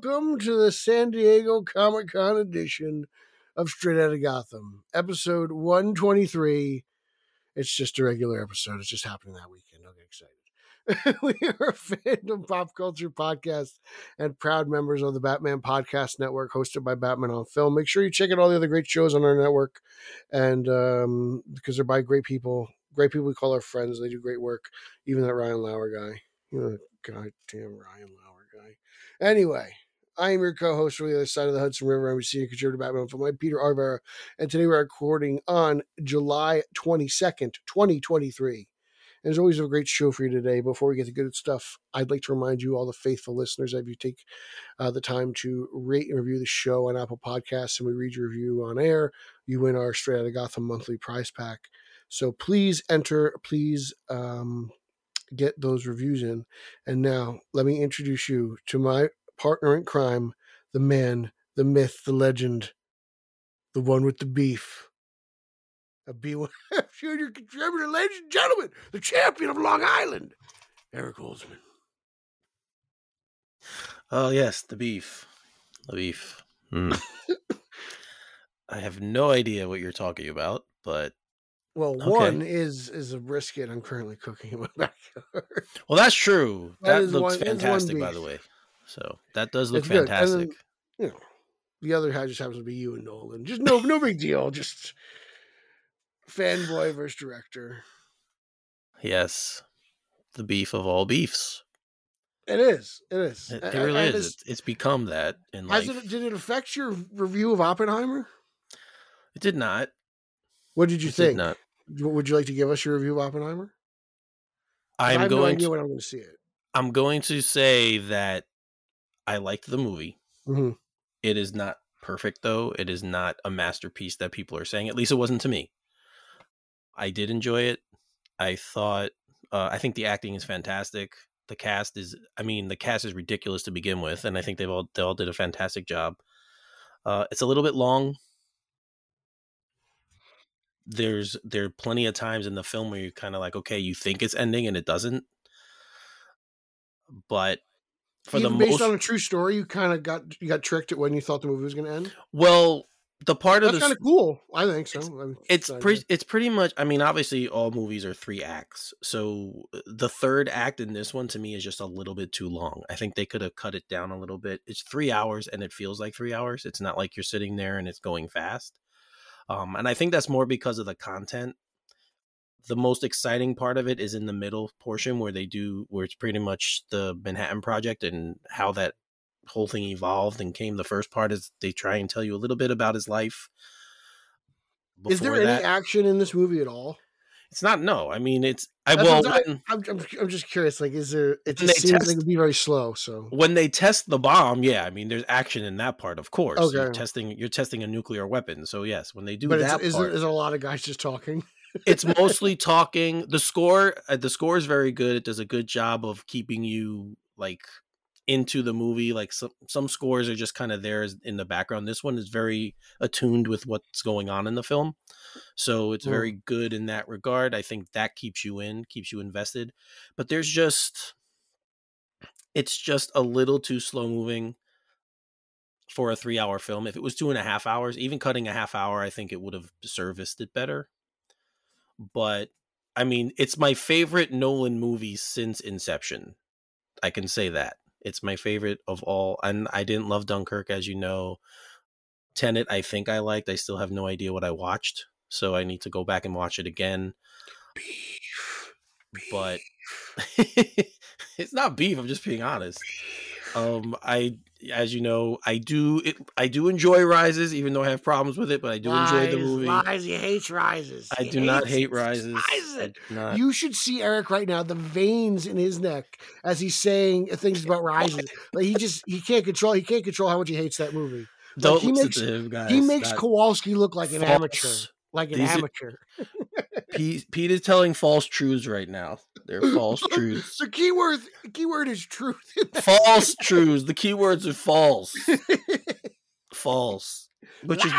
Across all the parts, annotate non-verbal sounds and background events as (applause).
Welcome to the San Diego Comic Con edition of Straight Outta Gotham, episode 123. It's just a regular episode. It's just happening that weekend. Don't get excited. (laughs) we are a fandom pop culture podcast and proud members of the Batman Podcast Network, hosted by Batman on Film. Make sure you check out all the other great shows on our network, and um, because they're by great people, great people we call our friends. They do great work. Even that Ryan Lauer guy, you know, goddamn Ryan Lauer guy. Anyway, I am your co-host from the other side of the Hudson River. I'm a senior contributor to Batman Film. I'm Peter Arvera, and today we're recording on July 22nd, 2023. And there's always a great show for you today. Before we get to good stuff, I'd like to remind you, all the faithful listeners, if you take uh, the time to rate and review the show on Apple Podcasts and we read your review on air, you win our Straight Outta Gotham monthly prize pack. So please enter, please um, get those reviews in. And now let me introduce you to my partner in crime, the man, the myth, the legend, the one with the beef. A B1 Junior (laughs) contributor, ladies and gentlemen, the champion of Long Island, Eric Holzman. Oh yes, the beef, the beef. Mm. (laughs) I have no idea what you're talking about, but Well, Okay. one is is a brisket I'm currently cooking in my (laughs) backyard. well, that's true. That That, looks one- fantastic, by the way. So that does look It's. And then- fantastic. you know, the other guy just happens to be you and Nolan. Just no, no big deal. Just fanboy versus director. Yes, the beef of all beefs. It is. It is. It, it really and is. it's- It's, become that in life. It, did it affect your review of Oppenheimer? It did not. What did you It did think? not. Would you like to give us your review of Oppenheimer? I I'm have no idea to, when I'm going to see it. I'm going to say that I liked the movie. Mhm. It is not perfect though. It is not a masterpiece that people are saying. At least it wasn't to me. I did enjoy it. I thought uh, I think the acting is fantastic. The cast is I mean, the cast is ridiculous to begin with, and I think they've all they all did a fantastic job. Uh, it's a little bit long. There's there are plenty of times in the film where you're kind of like, okay, you think it's ending and it doesn't. But for Even the based most on a true story, you kind of got you got tricked at when you thought the movie was going to end. well, the part of That's the kind of cool. I think so. I mean, it's pretty it's pretty much i mean obviously all movies are three acts so uh, the third act in this one to me is just a little bit too long i think they could have cut it down a little bit it's three hours and it feels like three hours it's not like you're sitting there and it's going fast um, and i think that's more because of the content the most exciting part of it is in the middle portion where they do where it's pretty much the manhattan project and how that whole thing evolved and came the first part is they try and tell you a little bit about his life Is there Before any that- action in this movie at all? it's not no. I mean, it's I That's well I'm, I'm, I'm, I'm just curious. Like, is there? It just seems test- like it'd be very slow. So when they test the bomb, yeah. I mean, there's action in that part, of course. You're Okay. testing you're testing a nuclear weapon, so yes, when they do but that it's, is part, there is there a lot of guys just talking? It's mostly talking. The score, uh, the score is very good. It does a good job of keeping you like into the movie. Like some some scores are just kind of there in the background. This one is very attuned with what's going on in the film, so it's Mm. very good in that regard. I think that keeps you in, keeps you invested. But there's just, it's just a little too slow moving for a three hour film. If it was two and a half hours, even cutting a half hour, I think it would have serviced it better but I mean, it's my favorite Nolan movie since Inception. I can say that. It's my favorite of all. And I didn't love Dunkirk, as you know. Tenet, I think I liked. I still have no idea what I watched. So I need to go back and watch it again. Beef, But (laughs) it's not beef. I'm just being honest. Um, I, as you know, I do it. I do enjoy Rises, even though I have problems with it. But I do enjoy the movie. Rise, he hates rises. I He do not hate Rises. Rises. Not. You should see Eric right now, the veins in his neck as he's saying things about (laughs) rises. Like he just he can't control he can't control how much he hates that movie. Don't he makes- him, guys. he makes Kowalski look like an amateur. Like an These are- amateur. (laughs) Pete, Pete is telling false truths right now. They're false (laughs) truths. The keyword keyword is truth. false truths. The (laughs) keywords are false. False. Which is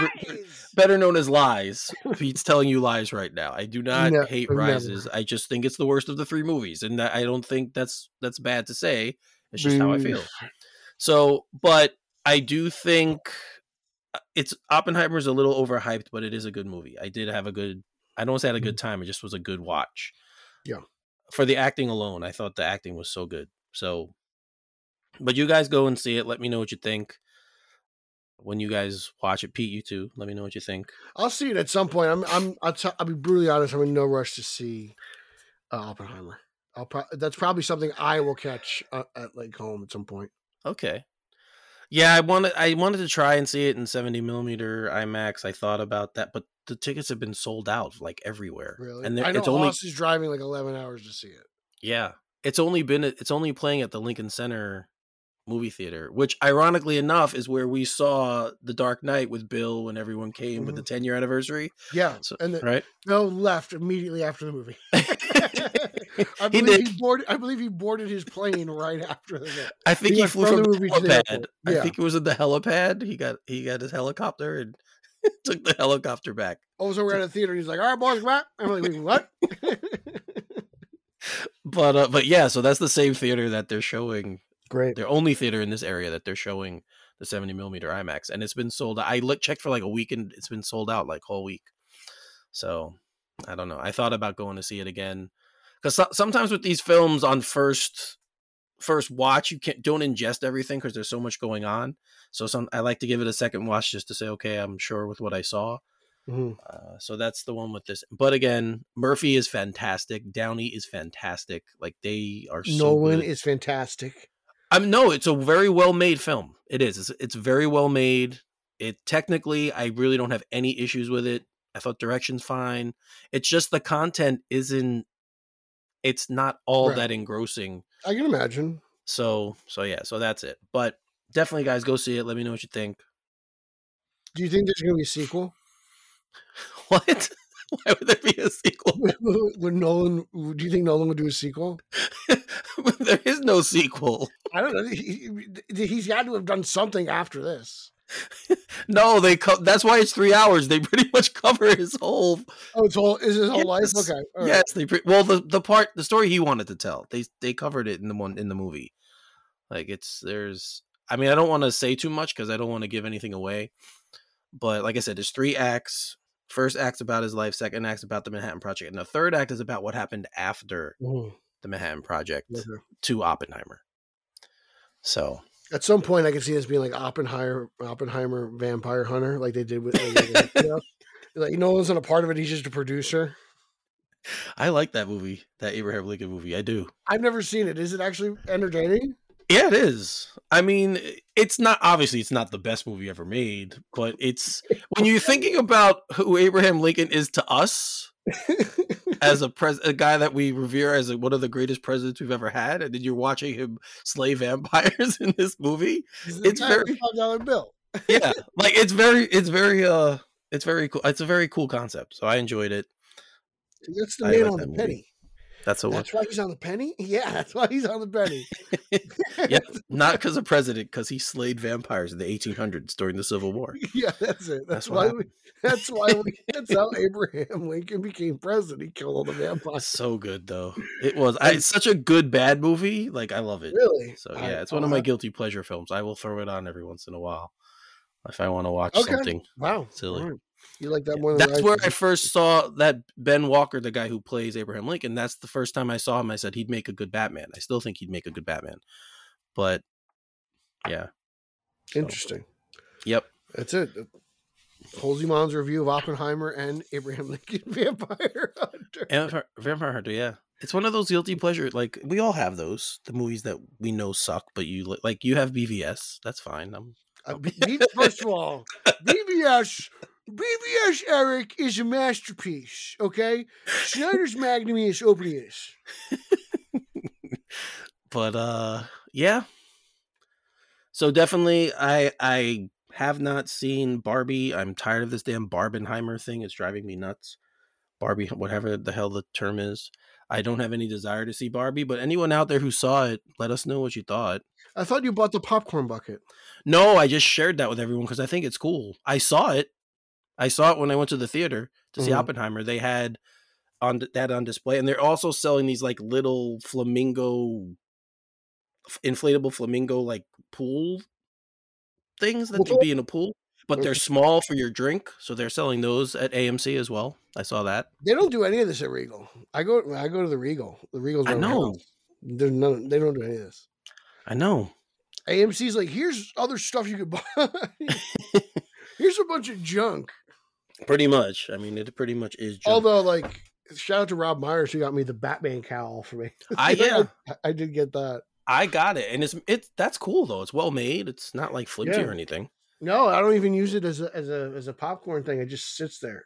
better known as lies. Pete's telling you lies right now. I do not No, hate never. Rises. I just think it's the worst of the three movies, and I don't think that's that's bad to say. It's just how I feel. So, but I do think uh, it's Oppenheimer's a little overhyped, but it is a good movie. I did have a good. I don't want to say I had a good time. It just was a good watch. Mm-hmm. Yeah. For the acting alone, I thought the acting was so good. So, but you guys go and see it. Let me know what you think. When you guys watch it, Pete, you too. Let me know what you think. I'll see it at some point. I'm I'm I'll, t- I'll be brutally honest. I'm in no rush to see uh, Oppenheimer. I'll pro- that's probably something I will catch uh, at like home at some point. Okay. Yeah, I wanted I wanted to try and see it in 70 millimeter IMAX. I thought about that, but the tickets have been sold out like everywhere. Really, And I know it's only driving like 11 hours to see it. yeah, it's only been it's only playing at the Lincoln Center movie theater, which ironically enough is where we saw The Dark Knight with Bill when everyone came with the mm-hmm. 10 year anniversary. Yeah, So, and the, right? Bill left immediately after the movie. (laughs) I believe he, did. boarded. I believe he boarded his plane right after the. I think He he, flew from from the the movie to the helipad. I Yeah. think it was in the helipad. He got he got his helicopter and (laughs) took the helicopter back. Oh, so we're at a theater. and He's like, "All right, boys, come back." I'm like, (laughs) "What?" But uh, but yeah, so that's the same theater that they're showing Great. their only theater in this area that they're showing the 70 millimeter IMAX, and it's been sold. I looked checked for like a week, and it's been sold out like whole week. So I don't know. I thought about going to see it again because so- sometimes with these films on first first watch, you can't don't ingest everything because there's so much going on. So some I like to give it a second watch just to say, okay, I'm sure with what I saw. Mhm. Uh, so that's the one with this. But again, Murphy is fantastic. Downey is fantastic. Like they are so Nolan good. is fantastic. I mean, no, it's a very well made film. It is. It's, it's very well made. It technically, I really don't have any issues with it. I thought direction's fine. It's just the content isn't. It's not all Right. that engrossing. I can imagine. So, so yeah, so that's it. But definitely, guys, go see it. Let me know what you think. Do you think there's going to be a sequel? (laughs) What? (laughs) Why would there be a sequel? would Nolan? Do you think Nolan would do a sequel? (laughs) there is no sequel. I don't know. He, he's got to have done something after this. (laughs) No, they. Co- that's why it's three hours. They pretty much (laughs) cover his whole Oh, it's whole is his whole life. Okay. all right. Yes, they pre- well the the part the story he wanted to tell they they covered it in the one in the movie. Like it's there's I mean I don't want to say too much because I don't want to give anything away, but like I said, there's three acts. First act's about his life. Second act's about the Manhattan Project, and the third act is about what happened after Mhm. the Manhattan Project Okay. to Oppenheimer. So At some point, I could see this being like Oppenheimer, Oppenheimer, Vampire Hunter, like they did with. Like, (laughs) you know? like Nolan's not a part of it; he's just a producer. I like that movie, that Abraham Lincoln movie. I do. I've never seen it. Is it actually entertaining? Yeah, it is. I mean, it's not obviously it's not the best movie ever made, but it's when you're thinking about who Abraham Lincoln is to us (laughs) as a pres a guy that we revere as one of the greatest presidents we've ever had, and then you're watching him slay vampires (laughs) in this movie. It's very- five dollar bill. Yeah, (laughs) like it's very, it's very, uh, it's very cool. It's a very cool concept, so I enjoyed it. That's the man on the penny. That's That's why he's on the penny. (laughs) Yeah, that's why he's on the penny. (laughs) yeah, not because of president, because he slayed vampires in the 1800s during the Civil War. (laughs) yeah, that's it. That's, That's why. We, that's why. We, that's how Abraham Lincoln became president. He killed all the vampires. so good though. It was. I, it's such a good bad movie. Like I love it. Really? So I- yeah, it's one I'll of my guilty pleasure films. I will throw it on every once in a while if I want to watch Okay. something. Wow, Silly. Right. You like that more than That's I where do. I first saw that Ben Walker, the guy who plays Abraham Lincoln. That's the first time I saw him. I said he'd make a good Batman. I still think he'd make a good Batman. But yeah, so, Interesting. Yep. That's it. Holzman's review of Oppenheimer and (laughs) Abraham Lincoln (laughs) Vampire Hunter. Vampire- Vampire Hunter. Yeah. It's one of those guilty pleasure. Like we all have those. The movies that we know suck, but you li- like. You have BVS. That's fine. I'm. Uh, B- (laughs) B- first of all, BVS, BVS, Eric, is a masterpiece. Okay, Snyder's (laughs) Magnum is (laughs) but uh, yeah. So definitely, I I have not seen Barbie. I'm tired of this damn Barbenheimer thing. It's driving me nuts. Barbie, whatever the hell the term is. I don't have any desire to see Barbie, but anyone out there who saw it, let us know what you thought. I thought you bought the popcorn bucket. No, I just shared that with everyone because I think it's cool. I saw it. I saw it when I went to the theater to see Mhm. Oppenheimer. They had on that on display, and they're also selling these like little flamingo, inflatable flamingo like pool things that would be in a pool, but they're small for your drink. So they're selling those at AMC as well. I saw that. They don't do any of this at Regal. I go, I go to the Regal. The Regal's. I right around my know. There's none. They don't do any of this. I know. AMC's like, here's other stuff you could buy. (laughs) (laughs) here's a bunch of junk. Pretty much. I mean, it pretty much is. Junk. Although, like, shout out to Rob Myers who got me the Batman cowl for me. (laughs) I yeah. I, I did get that. I got it, and it's it's that's cool though. It's well made. It's not like flimsy Yeah. or anything. No, I don't even use it as a as a as a popcorn thing. It just sits there.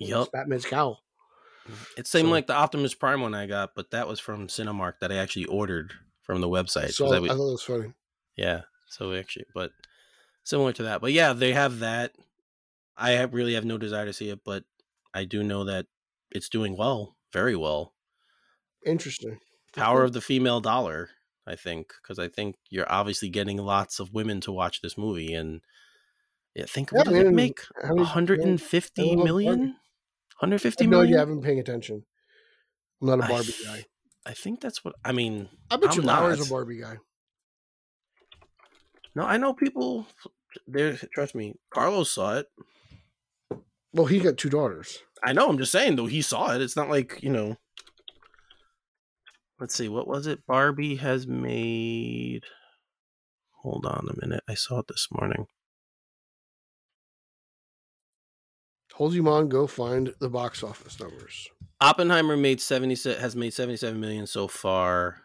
It's Yep. Batman's cowl. It's same So- like the Optimus Prime one I got, but that was from Cinemark that I actually ordered from the website. So I I thought it was funny. yeah, so actually, but similar to that. But yeah, they have that. I have, really have no desire to see it, but I do know that it's doing well, very well. Interesting. Power of the female dollar, I think, because I think you're obviously getting lots of women to watch this movie, and yeah, think Yeah, what did man, it make? how many- 150 I love million? Barbie. 150 I you haven't been paying attention. I'm not a Barbie f- guy. I think that's what I mean. I bet I'm you Lauer's not. a Barbie guy. No, I know people. There, trust me. Carlos saw it. Well, he got two daughters. I know. I'm just saying though. He saw it. It's not like you know. Let's see. What was it? Barbie has made. Hold on a minute. I saw it this morning. Hold you on, go find the box office numbers. Oppenheimer made seventy has made seventy seven million so far,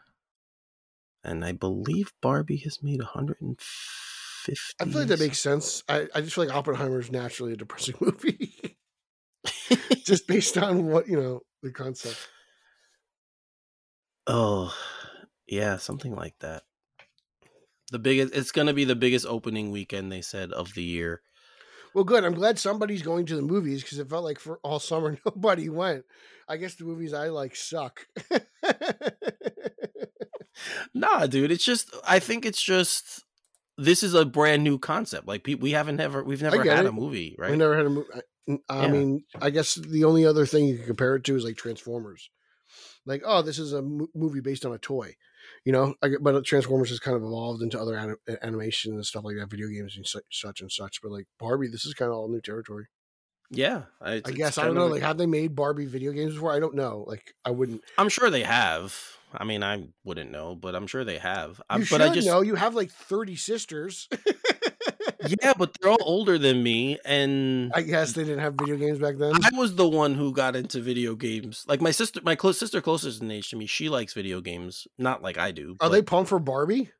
and I believe Barbie has made one hundred and fifty. I feel like that makes sense. I, I just feel like Oppenheimer is naturally a depressing (laughs) movie. just based on what, you know, the concept. Oh, yeah, something like that. The biggest. It's gonna be the biggest opening weekend they said of the year. Well, good. I'm glad somebody's going to the movies because it felt like for all summer (laughs) nobody went. I guess the movies I like suck. (laughs) Nah, dude. It's just. I think it's just. This is a brand new concept. Like we haven't ever. We've never had it. a movie, right? We never had a movie. I, I Yeah. mean, I guess the only other thing you can compare it to is like Transformers. Like, oh, this is a movie based on a toy, you know. I, but uh, Transformers has kind of evolved into other anim- animation and stuff like that, video games and such, such and such. But like Barbie, this is kind of all new territory. yeah, I, I guess I don't know. Like, have they made Barbie video games before? I don't know. Like, I wouldn't. I'm sure they have. I mean, I wouldn't know, but I'm sure they have. I, You but should I just know. You have like thirty sisters. (laughs) yeah, but they're all older than me, and I guess they didn't have video games back then. I was the one who got into video games. Like my sister, my close sister closest in age to me, she likes video games, not like I do. Are but they pumped for Barbie?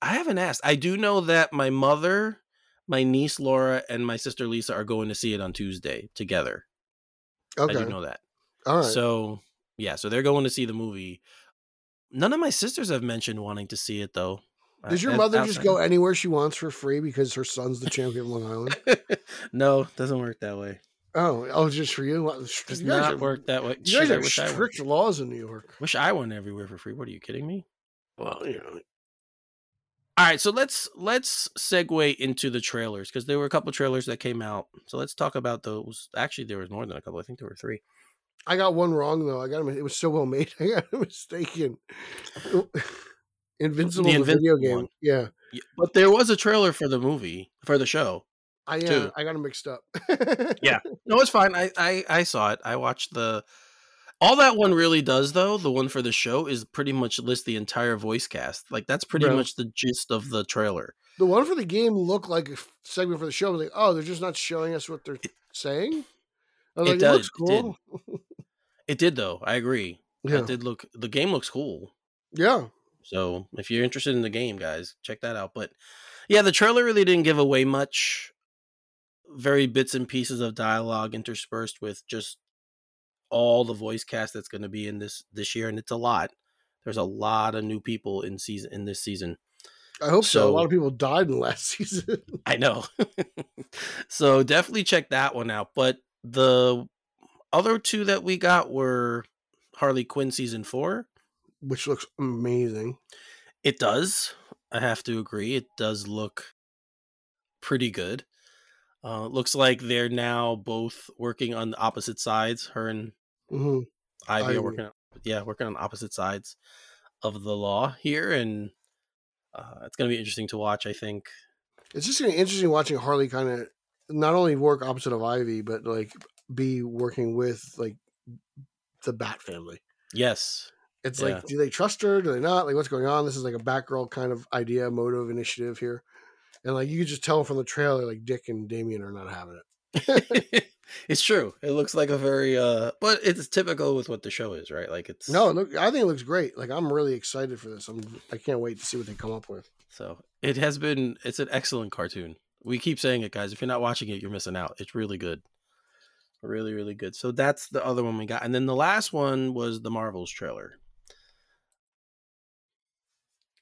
I haven't asked. I do know that my mother, my niece Laura, and my sister Lisa are going to see it on Tuesday together. Okay. I do know that. all right. So yeah, so they're going to see the movie. None of my sisters have mentioned wanting to see it though. Does your Uh, mother just go anywhere she wants for free because her son's the champion of Long Island? (laughs) no, doesn't work that way. Oh, oh, just for you? Does you not have, work that way. You guys I have I, strict laws in New York. wish I went everywhere for free. What are you kidding me? Well, you know, All right, so let's let's segue into the trailers because there were a couple trailers that came out. So let's talk about those. Actually, there was more than a couple. I think there were three. I got one wrong though. I got him. It was so well made. (laughs) I got it mistaken. (laughs) Invincible, the, video Invincible game. one. Yeah, But there was a trailer for the movie for the show. I yeah, uh, Two. I got them mixed up. Yeah. (laughs) No, it's fine. I, I I saw it. I watched the. All that one really does, though, the one for the show, is pretty much list the entire voice cast. Like that's pretty Bro. much the gist of the trailer. the one for the game looked like a segment for the show. I was like, oh, they're just not showing us what they're saying. I was it like, does- looks it did. (laughs) It did though. I agree. Yeah, It did look. The game looks cool. yeah. So if you're interested in the game, guys, check that out. But yeah, the trailer really didn't give away much. Very bits and pieces of dialogue interspersed with just all the voice cast that's going to be in this this year, and it's a lot. There's a lot of new people in season in this season. I hope so. A lot of people died in the last (laughs) season. I know. (laughs) so definitely check that one out. But the other two that we got were Harley Quinn season four. which looks amazing. It does. I have to agree. It does look pretty good. Uh, looks like they're now both working on the opposite sides. Her and hmm Ivy Ivy. are working. On, yeah, working on opposite sides of the law here, and uh, it's going to be interesting to watch. I think. It's just gonna be interesting watching Harley kind of not only work opposite of Ivy, but like be working with like the Bat family. Yes. It's Yeah. like, do they trust her? Do they not? Like, what's going on? This is like a Batgirl kind of idea, motive, initiative here, and like you could just tell from the trailer, like Dick and Damian are not having it. (laughs) it's true. It looks like a very uh but it's typical with what the show is, right? Like it's No, look, I think it looks great. Like, I'm really excited for this. I'm, I can't wait to see what they come up with. so it has been it's an excellent cartoon. We keep saying it, guys. If you're not watching it, you're missing out. It's really good. Really, really good. So that's the other one we got. And then the last one was the Marvels trailer.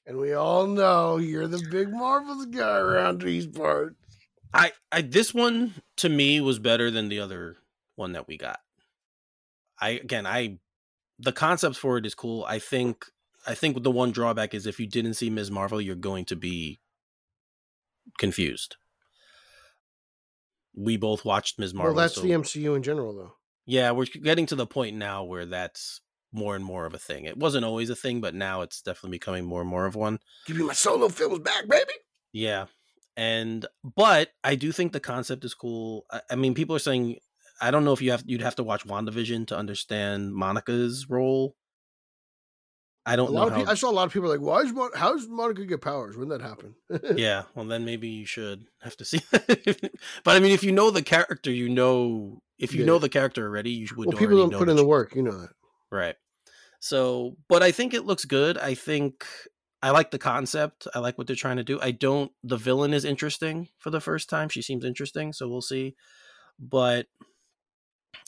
And we all know you're the big Marvels guy around these parts. I, I this one to me was better than the other one that we got. I again I the concept for it is cool. I think I think the one drawback is if you didn't see Ms. Marvel, you're going to be confused. We both watched Ms. Marvel. well, that's so- the MCU in general, though. yeah, we're getting to the point now where that's more and more of a thing. It wasn't always a thing, but now it's definitely becoming more and more of one. Give me my solo films back, baby. Yeah. And but I do think the concept is cool. I, I mean, people are saying I don't know if you have you'd have to watch WandaVision to understand Monica's role. I A don't lot know how. people, I saw a lot of people like, why is Mon- how's Monica get powers? When that happen? (laughs) yeah, well then maybe you should have to see. (laughs) but I mean, if you know the character, you know if you Yeah. know the character already, you would. well, people don't put in the work. You know that. Right. So, but I think it looks good. I think I like the concept. I like what they're trying to do. I don't. The villain is interesting for the first time. She seems interesting, so we'll see. But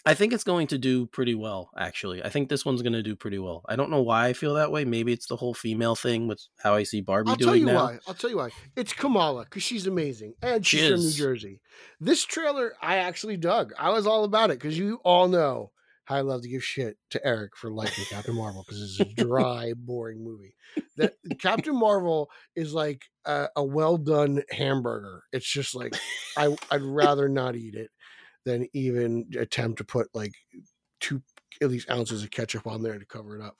I think it's going to do pretty well. Actually, I think this one's going to do pretty well. I don't know why I feel that way. Maybe it's the whole female thing with how I see Barbie. I'll doing tell you now. why. I'll tell you why. It's Kamala because she's amazing and She she's from New. Jersey. This trailer I actually dug. I was all about it because you all know how I love to give shit to Eric for liking Captain Marvel because it's a dry, boring movie. That Captain Marvel is like a, a well done hamburger. It's just like I, I'd rather not eat it than even attempt to put like two at least ounces of ketchup on there to cover it up.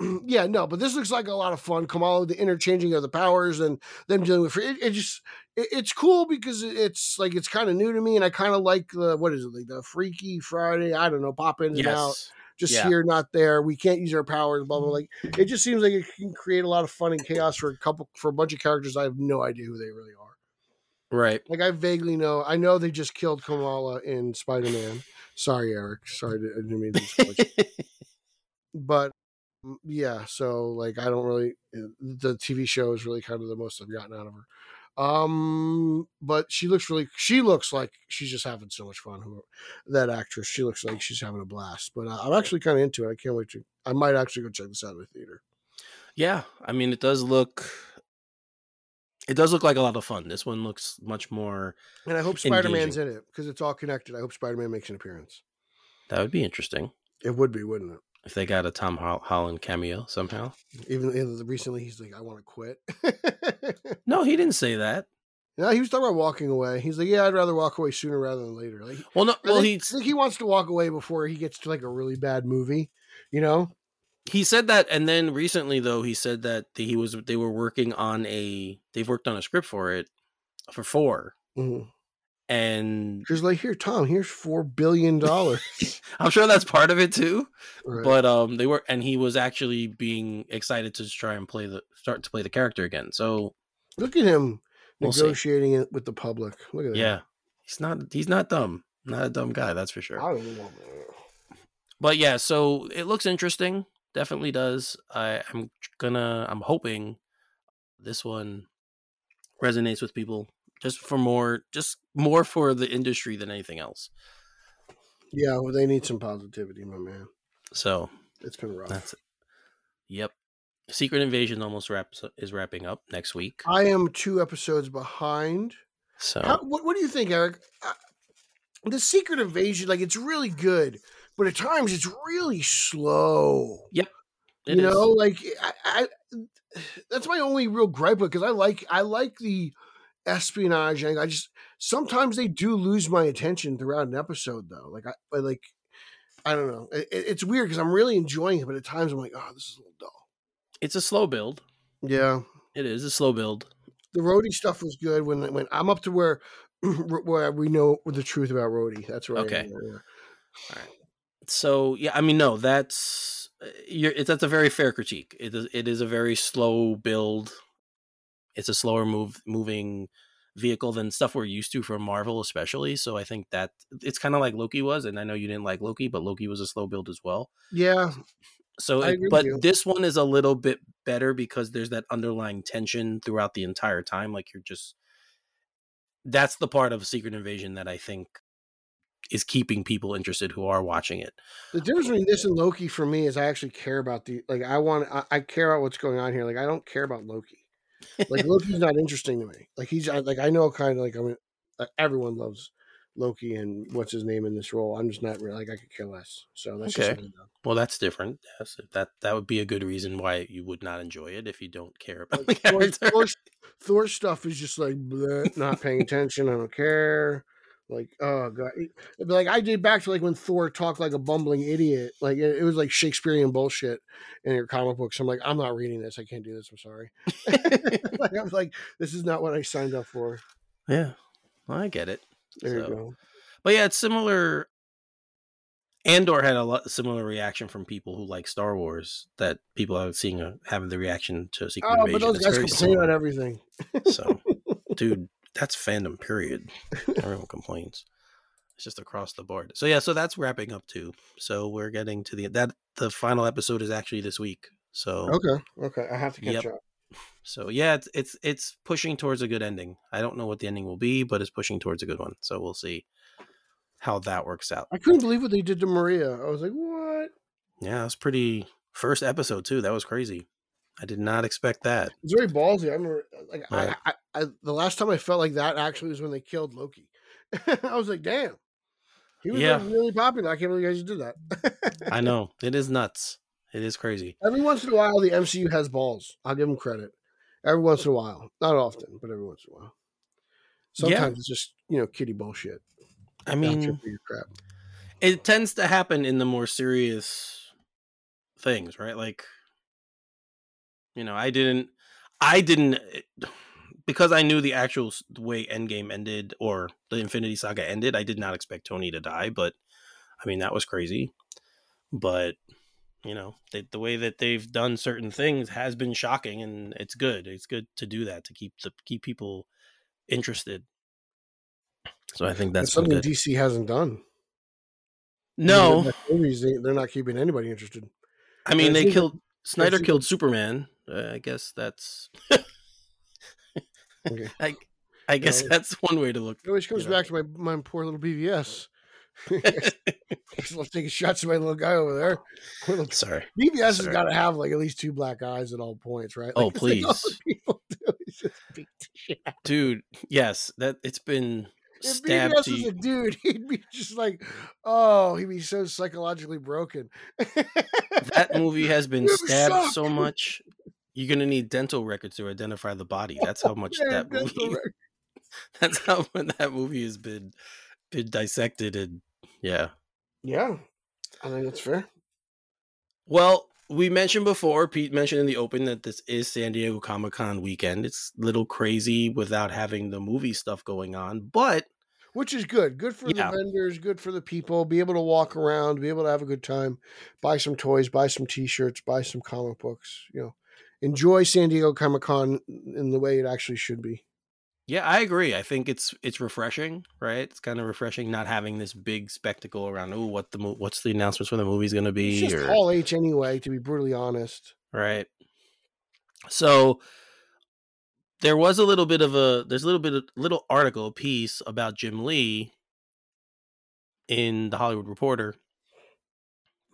(clears throat) yeah, no, but this looks like a lot of fun. Kamala, the interchanging of the powers and them dealing with it, it just it, it's cool because it's like it's kind of new to me, and I kind of like the what is it like the Freaky Friday? I don't know, pop in and out, just Yeah. here, not there. We can't use our powers, blah blah. Mm-hmm. Like it just seems like it can create a lot of fun and chaos for a couple for a bunch of characters. I have no idea who they really are. Right. Like I vaguely know. I know they just killed Kamala in Spider Man. Sorry, Eric. Sorry, to, I didn't mean to (laughs) but mm, yeah so like i don't really uh, the tv show is really kind of the most i've gotten out of her um but she looks really she looks like she's just having so much fun who that actress she looks like she's having a blast but uh, i'm actually kind of into it i can't wait to i might actually go check this out in the theater Yeah, I mean, it does look. It does look like a lot of fun. This one looks much more. and i hope spider-man's in it because it's all connected i hope spider-man makes an appearance That would be interesting it would be wouldn't it if they got a Tom Holland cameo somehow. even even recently he's like i want to quit (laughs) No, he didn't say that. no he was talking about walking away he's like yeah i'd rather walk away sooner rather than later like Well, no. Well, he he wants to walk away before he gets to like a really bad movie, you know? He said that, and then recently though he said that he was they were working on a they've worked on a script for it for four, Mm-hmm. and He's like, here, Tom, here's four billion (laughs) dollars. I'm sure that's part of it too. Right. But um, they were, and he was actually being excited to try and play the start to play the character again. So Look at him We'll see. negotiating it with the public. Look at that. yeah, he's not he's not dumb. Not a dumb guy, that's for sure. I don't know. but yeah, so it looks interesting. Definitely does. I, I'm gonna. I'm hoping this one resonates with people just for more, just more for the industry than anything else. Yeah, well, they need some positivity, my man. So It's been rough. that's it. Yep. Secret Invasion almost wraps is wrapping up next week. I am two episodes behind. So How, what, what do you think, Eric? Uh, the Secret Invasion, like it's really good, but at times it's really slow. it you is. know, like I, I that's my only real gripe because I like I like the espionage. And I just sometimes they do lose my attention throughout an episode, though. Like I, I like I don't know. It, it- it's weird because I'm really enjoying it, but at times I'm like, oh, this is a little dull. it's a slow build. Yeah, It is a slow build. the Rhodey stuff was good when when I'm up to where (clears throat) where we know the truth about Rhodey. That's right. Okay. So yeah, I mean, no, that's uh, you're, it, that's a very fair critique. It is it is a very slow build. It's a slower move moving vehicle than stuff we're used to from Marvel, especially. So I think that it's kind of like Loki was, and I know you didn't like Loki, but Loki was a slow build as well. Yeah, So, I it- agree with but this one is a little bit better because there's that underlying tension throughout the entire time. Like you're just that's the part of Secret Invasion that I think is keeping people interested who are watching it. the difference between this and Loki for me is I actually care about the like I want I, I care about what's going on here. Like I don't care about Loki. Like (laughs) Loki's not interesting to me. Like he's I- like I know kind of like I mean uh, everyone loves Loki and what's his name in this role. I'm just not really like I could care less. So that's Okay. Well, that's different. Yes, that that would be a good reason why you would not enjoy it if you don't care about (laughs) the Like, Thor. Thor, Thor stuff is just like bleh, not paying attention. I don't care. Like oh god, It- it'd be like I did back to like when Thor talked like a bumbling idiot. Like it, it was like Shakespearean bullshit in your comic books. I'm like I'm not reading this. I can't do this. I'm sorry. (laughs) like, I was like this is not what I signed up for. yeah, well, I get it. There So- you go. But yeah, it's similar. Andor had a lot similar reaction from people who like Star Wars that people are seeing a, uh, having the reaction to Secret Oh, Invasion. but those It's guys complain about everything. So, dude, that's fandom. Period. (laughs) Everyone complains. It's just across the board. So yeah, so that's wrapping up too. So we're getting to the that the final episode is actually this week. So Okay, okay, I have to catch Yep. up. so yeah, it's it's it's pushing towards a good ending. I don't know what the ending will be, but it's pushing towards a good one. So we'll see how that works out. I couldn't believe what they did to Maria. I was like, what? Yeah, it was pretty first episode too. That was crazy. I did not expect that. It's very ballsy. I remember, uh, like, Right. I, I, I, the last time I felt like that actually was when they killed Loki. (laughs) I was like, damn, he was Yeah. like, really popular. I can't believe you guys did that. I (laughs) know it is nuts. It is crazy. Every once in a while, the MCU has balls. I'll give them credit. Every once in a while, not often, but every once in a while. Yeah. Sometimes it's just you know kitty bullshit. I mean, your crap. it tends to happen in the more serious things, right? Like, you know, I didn't, I didn't, eh, (sighs) because I knew the actual way Endgame ended or the Infinity Saga ended. I did not expect Tony to die, but I mean that was crazy. But you know, they, the way that they've done certain things has been shocking, and it's good. It's good to do that to keep the keep people interested. So I think that's That's something good. DC hasn't done. No, in movies they, they're not keeping anybody interested. I mean they killed Snyder killed Superman. Uh, I guess that's (laughs) Okay. I I guess Yeah. that's one way to look. It always comes you know. back to my my poor little BVS. (laughs) (laughs) Love taking shots at my little guy over there. Little- Sorry. BVS has got to have like at least two black eyes at all points, right? Oh, Like, like the please. people do just beat the shit out. Dude, yes, that it's been If stabbed BVS was a dude, he'd be just like, oh, he'd be so psychologically broken. that movie has been You stabbed suck. so much. You're gonna need dental records to identify the body. (laughs) That's how much Yeah, that movie. (laughs) That's how when that movie has been been dissected and yeah. Yeah, I think that's fair. Well, we mentioned before. Pete mentioned in the open that this is San Diego Comic Con weekend. It's a little crazy without having the movie stuff going on, but Which is good. Good for Yeah. the vendors, good for the people. Be able to walk around, be able to have a good time, buy some toys, buy some t-shirts, buy some comic books. You know, enjoy San Diego Comic Con in the way it actually should be. Yeah, I agree. I think it's it's refreshing, right? It's kind of refreshing not having this big spectacle around. Oh, what the mo- what's the announcements for the movie's going to be? It's just or, Hall H anyway, to be brutally honest. right. So there was a little bit of a there's a little bit of little article piece about Jim Lee in the Hollywood Reporter.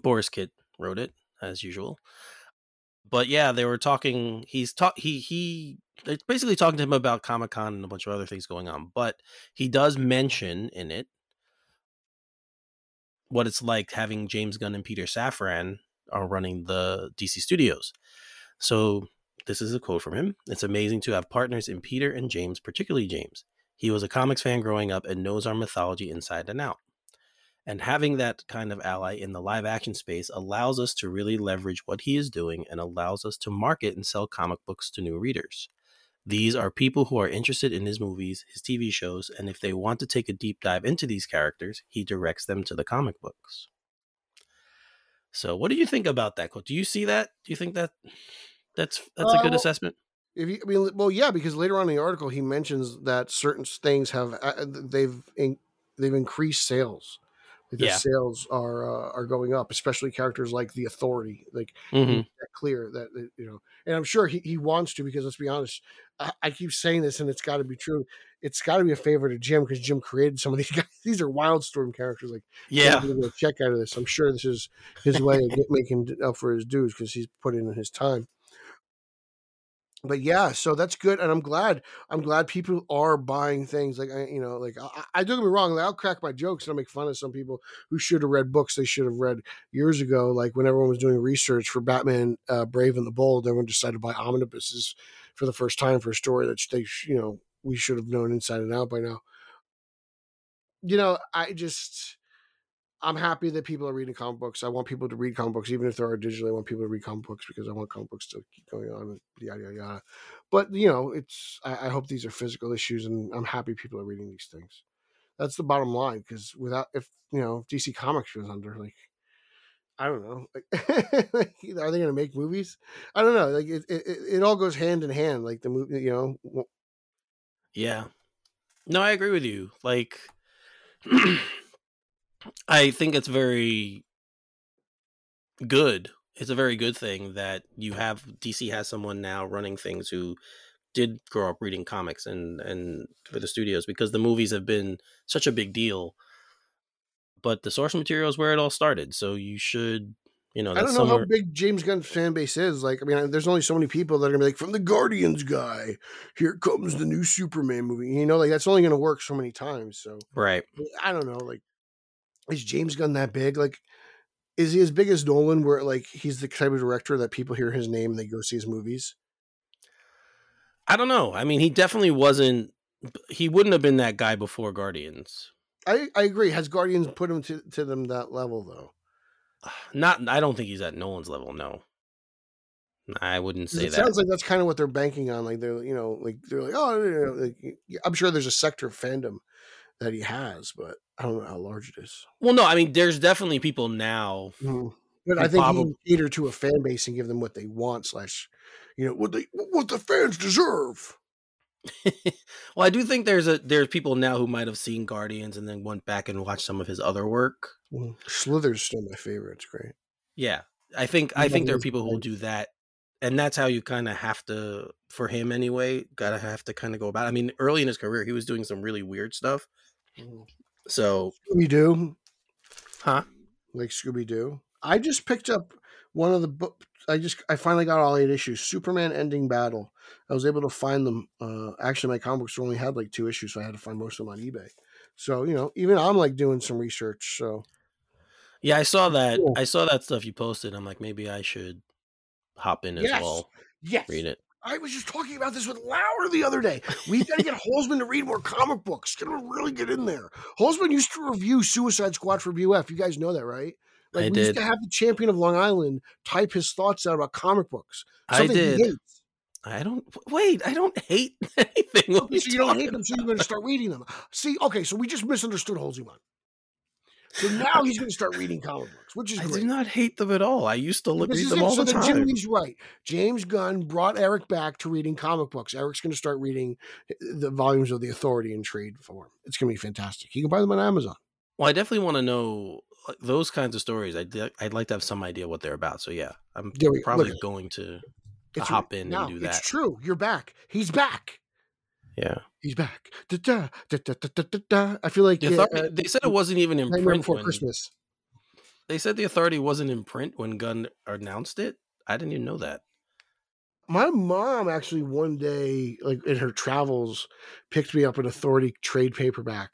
Borys Kit wrote it as usual. But yeah, they were talking. He's talk. He he. They're basically talking to him about Comic Con and a bunch of other things going on. But he does mention in it what it's like having James Gunn and Peter Safran are running the DC studios. So this is a quote from him. It's amazing to have partners in Peter and James, particularly James. He was a comics fan growing up and knows our mythology inside and out. And having that kind of ally in the live action space allows us to really leverage what he is doing and allows us to market and sell comic books to new readers. These are people who are interested in his movies, his TV shows, and if they want to take a deep dive into these characters, he directs them to the comic books. So, what do you think about that quote? Do you see that? Do you think that that's that's a Uh, good well, assessment? If you, I mean, well, yeah, because later on in the article he mentions that certain things have uh, they've in, they've increased sales. The Yeah. sales are uh, are going up, especially characters like the Authority. Like hmm that clear that you know, and I'm sure he, he wants to because let's be honest, I, I keep saying this and it's got to be true. It's got to be a favor to Jim because Jim created some of these (laughs) guys. These are Wildstorm characters. Like Yeah, check out of this. I'm sure this is his way of making up for his dues because he's put in his time. But yeah, so that's good, and I'm glad. I'm glad people are buying things like I, you know, like I, I don't get me wrong. Like, I'll crack my jokes and I'll make fun of some people who should have read books they should have read years ago. Like when everyone was doing research for Batman, uh, Brave and the Bold, everyone decided to buy omnibuses for the first time for a story that they, you know, we should have known inside and out by now. You know, I just I'm happy that people are reading comic books. I want people to read comic books, even if they are digitally. I want people to read comic books because I want comic books to keep going on yada yada yada. But you know, it's I, I hope these are physical issues, and I'm happy people are reading these things. That's the bottom line. Because without, if you know, DC Comics was under, like I don't know, like, (laughs) are they going to make movies? I don't know. Like it, it, it all goes hand in hand. Like the movie, you know. yeah. No, I agree with you. Like, (clears throat) I think it's very good. It's a very good thing that you have DC has someone now running things who did grow up reading comics and and for the studios because the movies have been such a big deal. But the source material is where it all started, so you should, you know, I don't know somewhere. how big James Gunn's fan base is. Like, I mean, there's only so many people that are gonna be like, from the Guardians guy, here comes the new Superman movie. You know, like that's only gonna work so many times. So right. I don't know. Like, is James Gunn that big? Like, is he as big as Nolan, where like he's the type of director that people hear his name and they go see his movies? I don't know. I mean, he definitely wasn't. He wouldn't have been that guy before Guardians. I, I agree. Has Guardians put him to, to them that level though? (sighs) Not. I don't think he's at Nolan's level. No. I wouldn't say It that. sounds like that's kind of what they're banking on. Like they're, you know, like they're like, oh, you know, like, I'm sure there's a sector of fandom that he has, but I don't know how large it is. well, no. I mean, there's definitely people now. Mhm. But I think he can cater to a fan base and give them what they want, slash, you know, what they what the fans deserve. (laughs) well, I do think there's a there's people now who might have seen Guardians and then went back and watched some of his other work. Mhm. Slither's still my favorite. It's great. Yeah, I think I think there are people who will do that, and that's how you kind of have to for him anyway. Gotta have to kind of go about. it. I mean, early in his career, he was doing some really weird stuff. So, Scooby Doo, huh? like Scooby Doo. I just picked up one of the book. I just I finally got all eight issues. Superman Ending Battle. I was able to find them. Uh, actually, my comic book store only had like two issues, so I had to find most of them on eBay. So you know, even I'm like doing some research. So Yeah, I saw that. Cool. I saw that stuff you posted. I'm like, maybe I should hop in as Yes. well. yes, Read it. I was just talking about this with Lauer the other day. We've got to get Holzman to read more comic books. Get him to really get in there. Holzman used to review Suicide Squad for BOF. You guys know that, right? Like I we used to have the champion of Long Island type his thoughts out about comic books. I did. hates. I don't wait. I don't hate (laughs) anything. What so you don't hate them, so you're going to start reading them. See, okay, so we just misunderstood Holzman. So now he's going to start reading comic books, which is I great. do not hate them at all. I used to look, read them it. all So the time. Jimmy's right. James Gunn brought Eric back to reading comic books. Eric's going to start reading eh, the volumes of the Authority in trade form. It's going to be fantastic. You can buy them on Amazon. Well, I definitely want to know those kinds of stories. I'd I'd like to have some idea what they're about. So yeah, I'm probably going to. It's hop in and now, do It's that. true. You're back. He's back. Yeah, He's back. Da, da, da, da, da, da. I feel like the uh, they said it wasn't even in print Before when Christmas. they said the authority wasn't in print when Gunn announced it. I didn't even know that. My mom actually one day, like in her travels, picked me up an Authority trade paperback,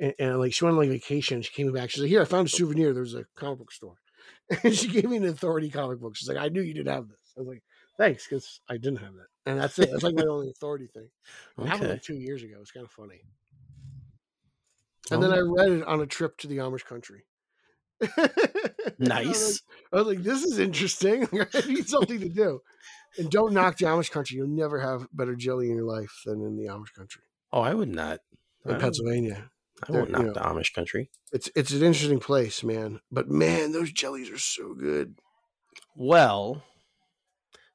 and, and like she went on like vacation. She came back. She's like, "Here, I found a souvenir. There's a comic book store," (laughs) and she gave me an Authority comic book. She's like, "I knew you didn't have this." I was like, "Thanks," because I didn't have that, and that's (laughs) it. That's like my only Authority thing. It happened Okay, like two years ago. It's kind of funny. And then oh. I read it on a trip to the Amish country. (laughs) I was like- nice. I was like, this is interesting. (laughs) I need something to do. And don't knock the Amish country. You'll never have better jelly in your life than in the Amish country. Oh, I would not. In would- Pennsylvania. I won't you knock know. the Amish country. It's it's an interesting place, man. But man, those jellies are so good. Well,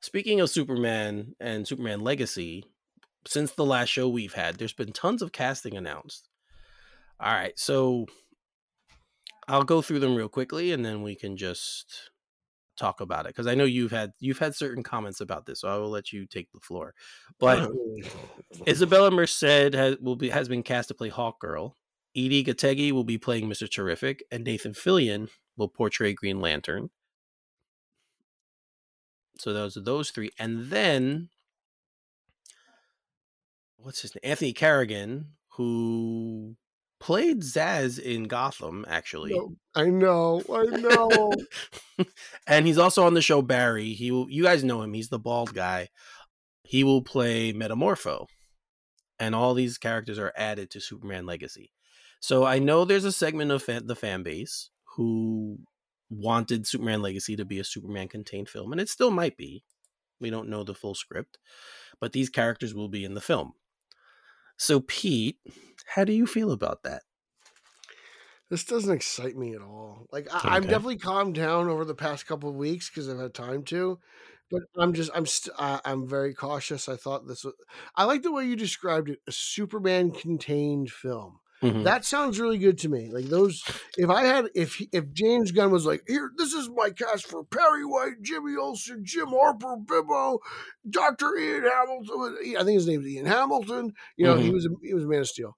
speaking of Superman and Superman Legacy, since the last show we've had, there's been tons of casting announced. All right, so I'll go through them real quickly and then we can just talk about it because I know you've had you've had certain comments about this, so I will let you take the floor. But oh. Isabela Merced has will be has been cast to play Hawkgirl. Edi Gathegi will be playing Mr. Terrific, and Nathan Fillion will portray Green Lantern. So those are those three, and then what's his name? Anthony Carrigan, who played Zsasz in Gotham, actually, No, I know, I know. (laughs) and he's also on the show Barry. He will, you guys know him. He's the bald guy. He will play Metamorpho, and all these characters are added to Superman Legacy. So I know there's a segment of fan, the fan base who wanted Superman Legacy to be a Superman contained film, and it still might be. We don't know the full script, but these characters will be in the film. So Pete, how do you feel about that? this doesn't excite me at all. Like I, I'm Okay. definitely calmed down over the past couple of weeks because I've had time to. But I'm just I'm st- uh, I'm very cautious. I thought this was. I like the way you described it, a Superman contained film. Mhm. That sounds really good to me. Like those, if I had, if if James Gunn was like, here, this is my cast for Perry White, Jimmy Olsen, Jim Harper, Bibbo, Doctor Ian Hamilton. I think his name's Ian Hamilton. You know, he Mhm. was a, he was a Man of Steel.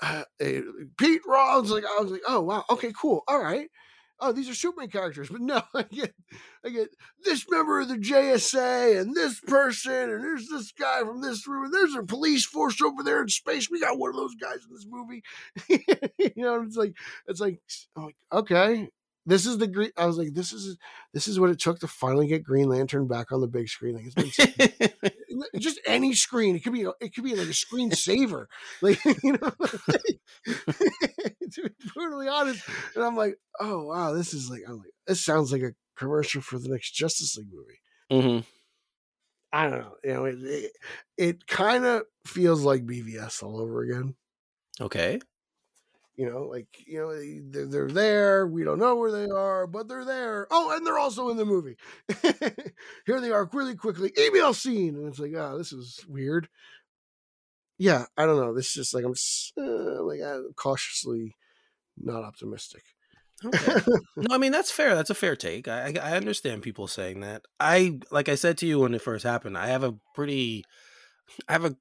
Uh, eh, Pete Rollins, like I was like, oh wow, okay, cool, all right. Oh, these are Superman characters, but no, (laughs) I get, I get this member of the JSA and this person, and there's this guy from this room, and there's a police force over there in space. We got one of those guys in this movie. (laughs) you know, it's like, it's like, like, okay, this is the green. I was like, this is this is what it took to finally get Green Lantern back on the big screen. Like it's been (laughs) just any screen. It could be it could be like a screen saver. (laughs) Like you know, (laughs) to be brutally honest. And I'm like, oh wow, this is like I'm like this sounds like a commercial for the next Justice League movie. Mm-hmm. I don't know. You know, it it, it kind of feels like BVS all over again. Okay. You know, like you know, they're, they're there. We don't know where they are, but they're there. Oh, and they're also in the movie. (laughs) Here they are, really quickly. Email scene, and it's like, oh, this is weird. Yeah, I don't know. This is just like I'm just, uh, like I'm cautiously not optimistic. Okay. no, I mean that's fair. That's a fair take. I I understand people saying that. I like I said to you when it first happened. I have a pretty, I have a,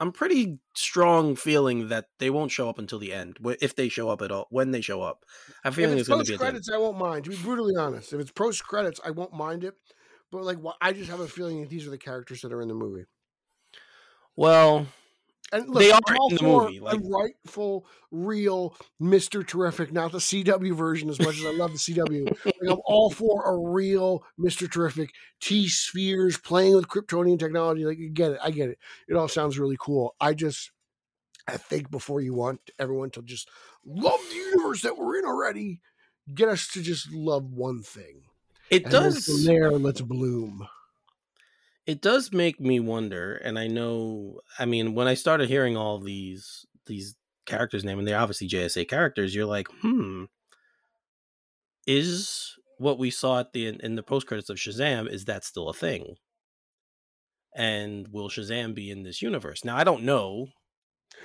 I'm pretty strong feeling that they won't show up until the end. If they show up at all, when they show up, I have a if feeling it's it's going to be at the end. credits, I won't mind. To be brutally honest, if it's post credits, I won't mind it. But like, I just have a feeling that these are the characters that are in the movie. Well, And look, They are all in the movie, like- a rightful, real Mister Terrific, not the CW version. As much as I love the CW, like, I'm all for a real Mister Terrific. T spheres playing with Kryptonian technology. Like, I get it. I get it. It all sounds really cool. I just, I think before you want everyone to just love the universe that we're in already, get us to just love one thing. it And does. from there. Let's bloom. It does make me wonder and i know i mean when i started hearing all these these character's name, and they're obviously JSA characters, you're like, hmm, is what we saw at the in the post credits of Shazam is that still a thing? And will Shazam be in this universe? Now I don't know.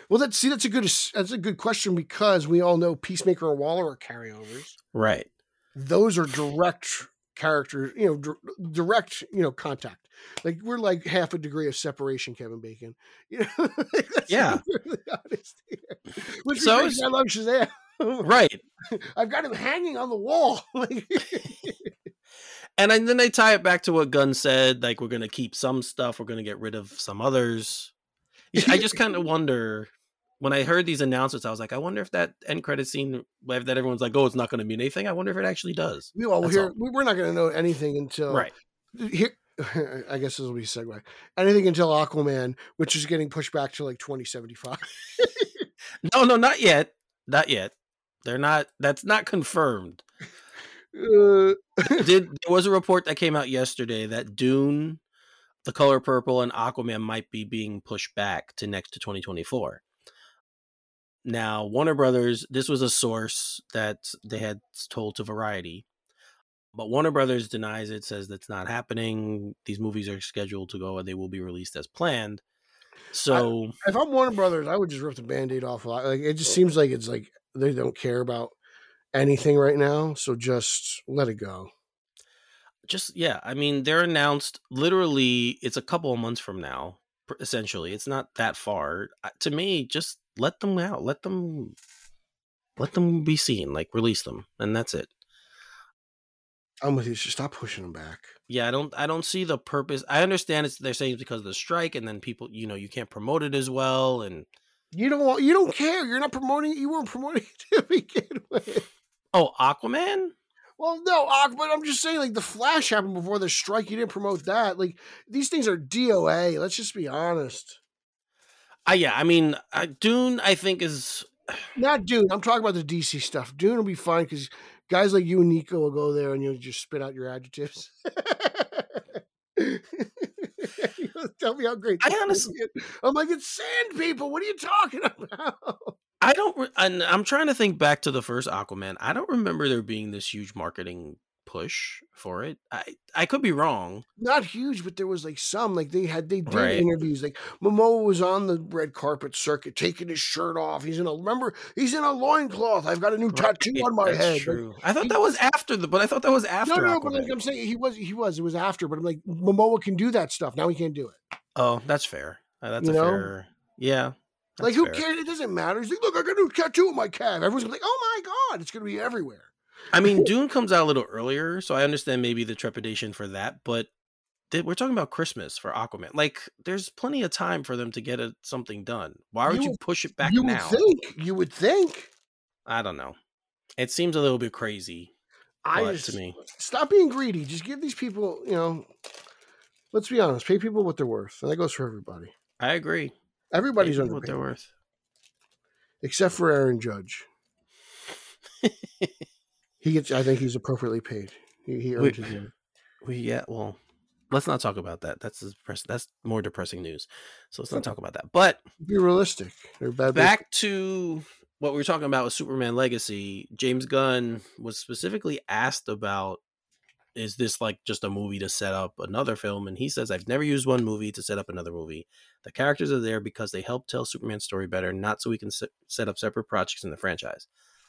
Well, that's see, that's a good that's a good question because we all know Peacemaker and Waller are carryovers. Right. Those are direct characters, you know, d- direct, you know, contact. Like we're like half a degree of separation, Kevin Bacon. (laughs) You know, yeah. (laughs) Really. Which So I love Shazam. Right. (laughs) I've got him hanging on the wall. And then they tie it back to what Gunn said, like we're gonna keep some stuff, we're gonna get rid of some others. I just kind of wonder when I heard these announcements, I was like, I wonder if that end credit scene that everyone's like, oh, it's not gonna mean anything. I wonder if it actually does. we all That's here. all. we- We're not going to know anything until Right. here. (laughs) I guess this will be a segue. Anything until Aquaman, which is getting pushed back to like 2075. (laughs) No, no, not yet. Not yet. They're not that's not confirmed. Uh, (laughs) Did there was a report that came out yesterday that Dune, The Color Purple, and Aquaman might be being pushed back to next to 2024. Now, Warner Brothers, this was a source that they had told to Variety, but Warner Brothers denies it, says that's not happening. These movies are scheduled to go and they will be released as planned. So, if I'm Warner Brothers, I would just rip the band-aid off. a lot. Like it just seems like it's like they don't care about anything right now. So just let it go. just yeah, I mean, they're announced literally, it's a couple of months from now, essentially. It's not that far. To me, just let them out. Let them. Let them be seen, like release them, and that's it. I'm with you. Just stop pushing them back. yeah i don't i don't see the purpose i understand it's they're saying it's because of the strike and then people you know you can't promote it as well and You don't want. You don't care. You're not promoting. it. You weren't promoting it (laughs) to begin with. oh aquaman Well, no, but I'm just saying, like the Flash happened before the strike. You didn't promote that. Like these things are DOA. Let's just be honest. Uh, yeah i mean uh, dune i think is (sighs) Not Dune. I'm talking about the DC stuff. Dune will be fine because guys like you and Nico will go there and you'll just spit out your adjectives. (laughs) Tell me how great. I honestly- is. I'm like it's sand people. What are you talking (laughs) about? i don't re- and i'm trying to think back to the first aquaman i don't remember there being this huge marketing push for it i i could be wrong Not huge, but there was like some. Like they had they did Right. interviews. Like Momoa was on the red carpet circuit, taking his shirt off. He's in a remember. He's in a loincloth. I've got a new tattoo on my that's head. Like, i thought that was after the but i thought that was after no, no, but like I'm saying, he was he was. It was after, but I'm like Momoa can do that stuff. Now he can't do it. oh that's fair Uh, that's You a know? fair yeah like who fair. cares? It doesn't matter. He's like, look, I got a new tattoo on my calf. Everyone's gonna be like, oh my god, it's gonna be everywhere. I mean, Dune comes out a little earlier, so I understand maybe the trepidation for that. But we're talking about Christmas for Aquaman. Like, there's plenty of time for them to get a, something done. Why would You you, push it back you now? would think. You would think. I don't know. It seems a little bit crazy I just, to me. stop being greedy. Just give these people, you know. Let's be honest. Pay people what they're worth, and that goes for everybody. I agree. Everybody's what underpaid, they're worth. except for Aaron Judge. (laughs) he gets. I think he's appropriately paid. He, he earned his money. We yeah. Well, let's not talk about that. That's depress- That's more depressing news. So let's not talk about that. But Be realistic. They're bad. back to what we were talking about with Superman Legacy, James Gunn was specifically asked about is this like just a movie to set up another film? And he says, I've never used one movie to set up another movie. The characters are there because they help tell Superman's story better, not so we can set up separate projects in the franchise.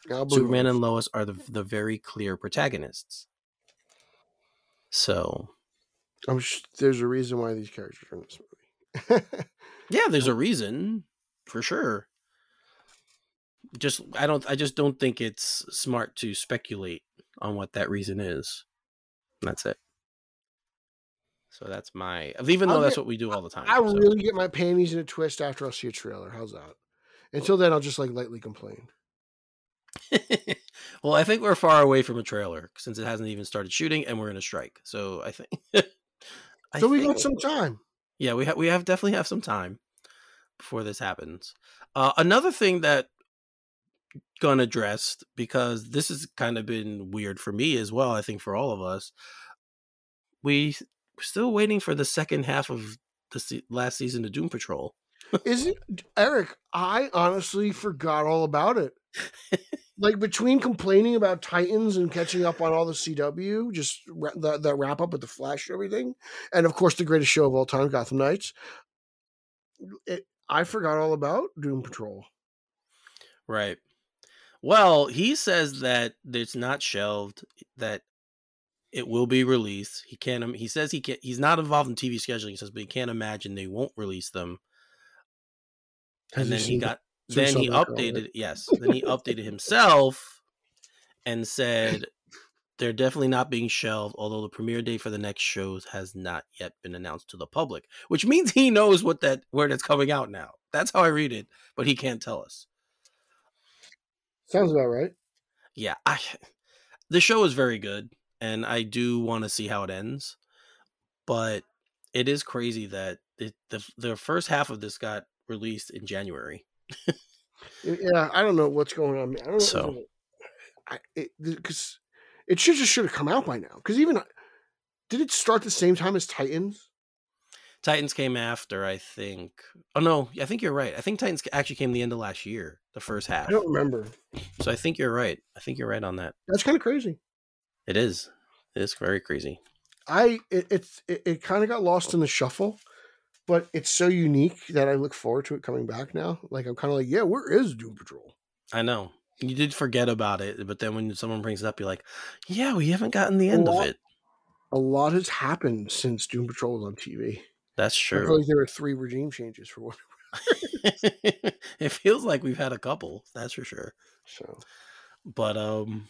Superman and Lois are the, the very clear protagonists. So, I'm sh- there's a reason why these characters are in this movie. (laughs) yeah, there's a reason for sure. Just I don't I just don't think it's smart to speculate on what that reason is. That's it. So that's my even though that's what we do all the time. I so. really get my panties in a twist after I see a trailer. How's that? Until then, I'll just like lightly complain. (laughs) well, I think we're far away from a trailer since it hasn't even started shooting and we're in a strike. So I think (laughs) I So we think- got some time. Yeah, we have we have definitely have some time before this happens. Uh, another thing that Gunn addressed because this has kind of been weird for me as well. I think for all of us, we we're still waiting for the second half of the se- last season of Doom Patrol. Isn't Eric? I honestly forgot all about it. Like between complaining about Titans and catching up on all the CW, just that, that wrap up with the Flash and everything, and of course the greatest show of all time, Gotham Knights. It, I forgot all about Doom Patrol. Right. Well, he says that it's not shelved, that it will be released. He can't. He says he can't. He's not involved in TV scheduling. He says, but he can't imagine they won't release them. Has And then he got. Seen Then he updated. Yes. Then he updated himself, and said they're definitely not being shelved. Although the premiere date for the next shows has not yet been announced to the public, which means he knows what that where that's coming out now. That's how I read it, but he can't tell us. Sounds about right. yeah i the show is very good and i do want to see how it ends but it is crazy that it, the the first half of this got released in january Yeah, I don't know what's going on. I don't know. So- because it should just should have come out by now. Because even uh, did it start the same time as Titans? titans came after i think oh no i think you're right i think titans actually came the end of last year the first half I don't remember. so i think you're right i think you're right on that That's kind of crazy. it is it is very crazy I it, it's it, it kind of got lost in the shuffle, but it's so unique that I look forward to it coming back now. Like I'm kind of like, yeah, where is Doom Patrol? i know you did forget about it but then when someone brings it up you're like yeah we haven't gotten the end of it A lot has happened since Doom Patrol was on TV. that's true like there were three regime changes for one. (laughs) it feels like we've had a couple, that's for sure. So But um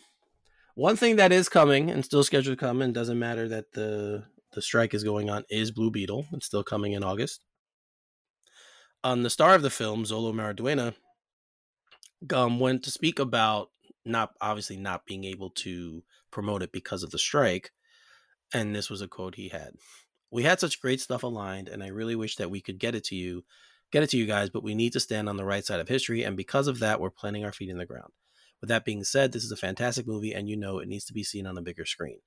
one thing that is coming and still scheduled to come and doesn't matter that the the strike is going on is Blue Beetle. It's still coming in August. On the star of the film, Xolo Maridueña, um, went to speak about not obviously not being able to promote it because of the strike. And this was a quote he had. We had such great stuff aligned, and I really wish that we could get it to you, get it to you guys, but we need to stand on the right side of history, and because of that, we're planting our feet in the ground. With that being said, this is a fantastic movie, and you know it needs to be seen on a bigger screen.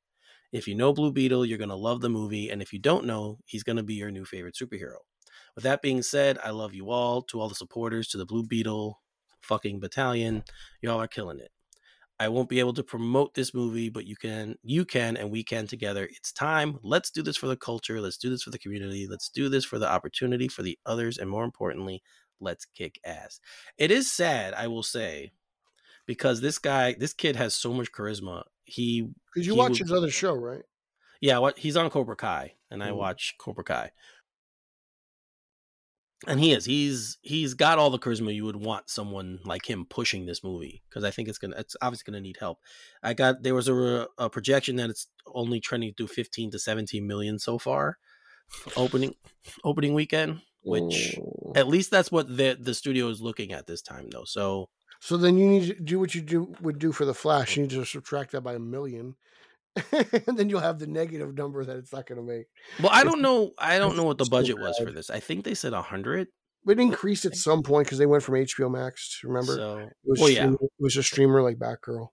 If you know Blue Beetle, you're going to love the movie, and if you don't know, he's going to be your new favorite superhero. With that being said, I love you all, to all the supporters, to the Blue Beetle fucking battalion. Y'all are killing it. I won't be able to promote this movie, but you can, you can, and we can together. It's time. Let's do this for the culture. Let's do this for the community. Let's do this for the opportunity for the others, and more importantly, let's kick ass. It is sad, I will say, because this guy, this kid has so much charisma. He, because you He watch would- his other show, right? yeah, what he's on Cobra Kai, and I Mhm. watch Cobra Kai. And he is. He's he's got all the charisma you would want someone like him pushing this movie because I think it's gonna it's obviously gonna need help. I got there was a, a projection that it's only trending to 15 to 17 million so far opening opening weekend, which at least that's what the the studio is looking at this time though. So So then you need to do what you do would do for the Flash. You need to subtract that by a million, (laughs) and then you'll have the negative number that it's not going to make. well, I don't know. I don't know what the budget was for this. I think they said a 100. It increased at some point because they went from HBO Max. Remember, So it was well, yeah, it was a streamer like Batgirl,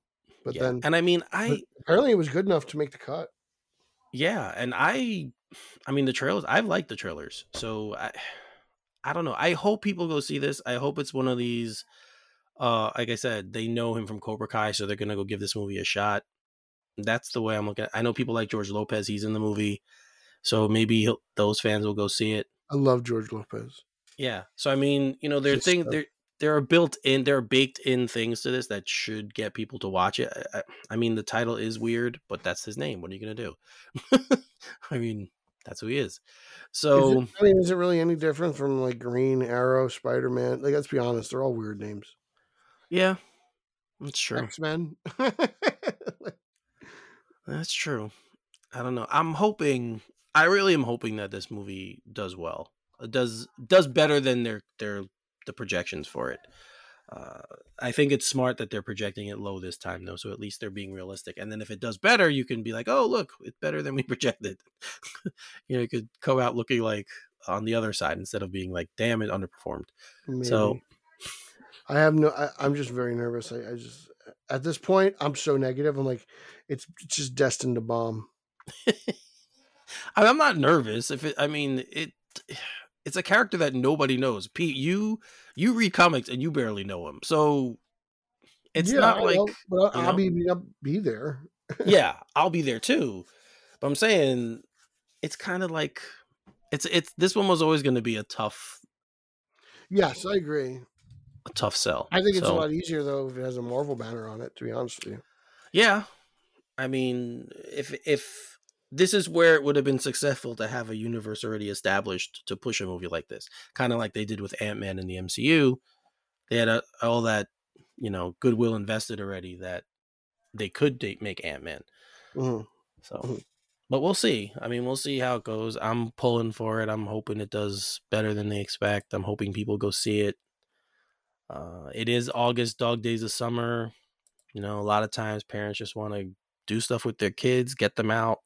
but yeah. then and I mean, I apparently it was good enough to make the cut. Yeah, and I I mean the trailers I've liked the trailers. So I (sighs) I don't know. I hope people go see this. I hope it's one of these uh like I said, they know him from Cobra Kai so they're going to go give this movie a shot. That's the way I'm looking at. I know people like George Lopez, he's in the movie. So maybe he'll, those fans will go see it. I love George Lopez. Yeah. So I mean, you know, there are Just, things uh, there there are built in there are baked in things to this that should get people to watch it. I, I, mean, the title is weird, but that's his name. What are you gonna do? (laughs) I mean, that's who he is. Is So it, I mean, is it really any different from like Green Arrow, Spider Man? Like, let's be honest, they're all weird names. Yeah, that's true. X Men. (laughs) That's true. I don't know. I'm hoping. I really am hoping that this movie does well. It does does better than their their the projections for it. Uh, I think it's smart that they're projecting it low this time, though, so at least they're being realistic. And then if it does better, you can be like, "Oh, look, it's better than we (laughs) projected." (laughs) you know, you could come out looking like on the other side instead of being like, "Damn, it underperformed." So Maybe. I have no. I, I'm just very nervous. I, I just at this point, I'm so negative. I'm like, it's, it's just destined to bomb. I- I'm not nervous. If it, I mean, it, it's a character that nobody knows. Pete, you you read comics and you barely know him, so it's Yeah, not like well, you I'll know? be I'll be there. yeah, (laughs) I'll be there too. But I'm saying it's kind of like it's it's this one was always going to be a tough Yes, I agree. A tough sell. I think it's So, a lot easier though if it has a Marvel banner on it. To be honest with you. Yeah, I mean, if if this is where it would have been successful to have a universe already established to push a movie like this, kind of like they did with Ant Man in the MCU, they had a, all that you know goodwill invested already that they could date, make Ant Man. Mhm. So, Mhm. but we'll see. I mean, we'll see how it goes. I'm pulling for it. I'm hoping it does better than they expect. I'm hoping people go see it. Uh, it is August, dog days of summer. You know, a lot of times parents just want to do stuff with their kids, get them out.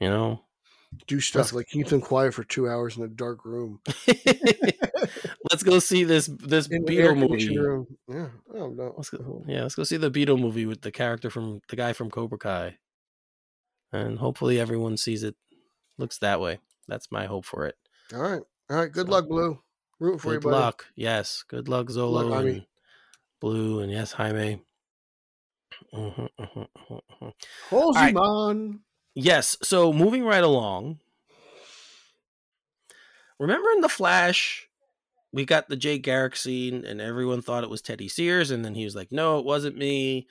You know, Do stuff like keep them quiet for two hours in a dark room. (laughs) let's go see this this In Beetle movie. room. Yeah. Oh no. Let's go, yeah, let's go see the Beetle movie with the character from the guy from Cobra Kai, and hopefully everyone sees it. Looks that way. That's my hope for it. All right. All right. Good So, luck, Blue. Root for you, Good buddy. luck. Yes. Good luck, Xolo Jaime. and Blue, and yes, Jaime. Mhm, mhm, mhm, mhm. right. Holzman. Yes. So moving right along. Remember in the Flash, we got the Jay Garrick scene, and everyone thought it was Teddy Sears, and then he was like, "No, it wasn't me,"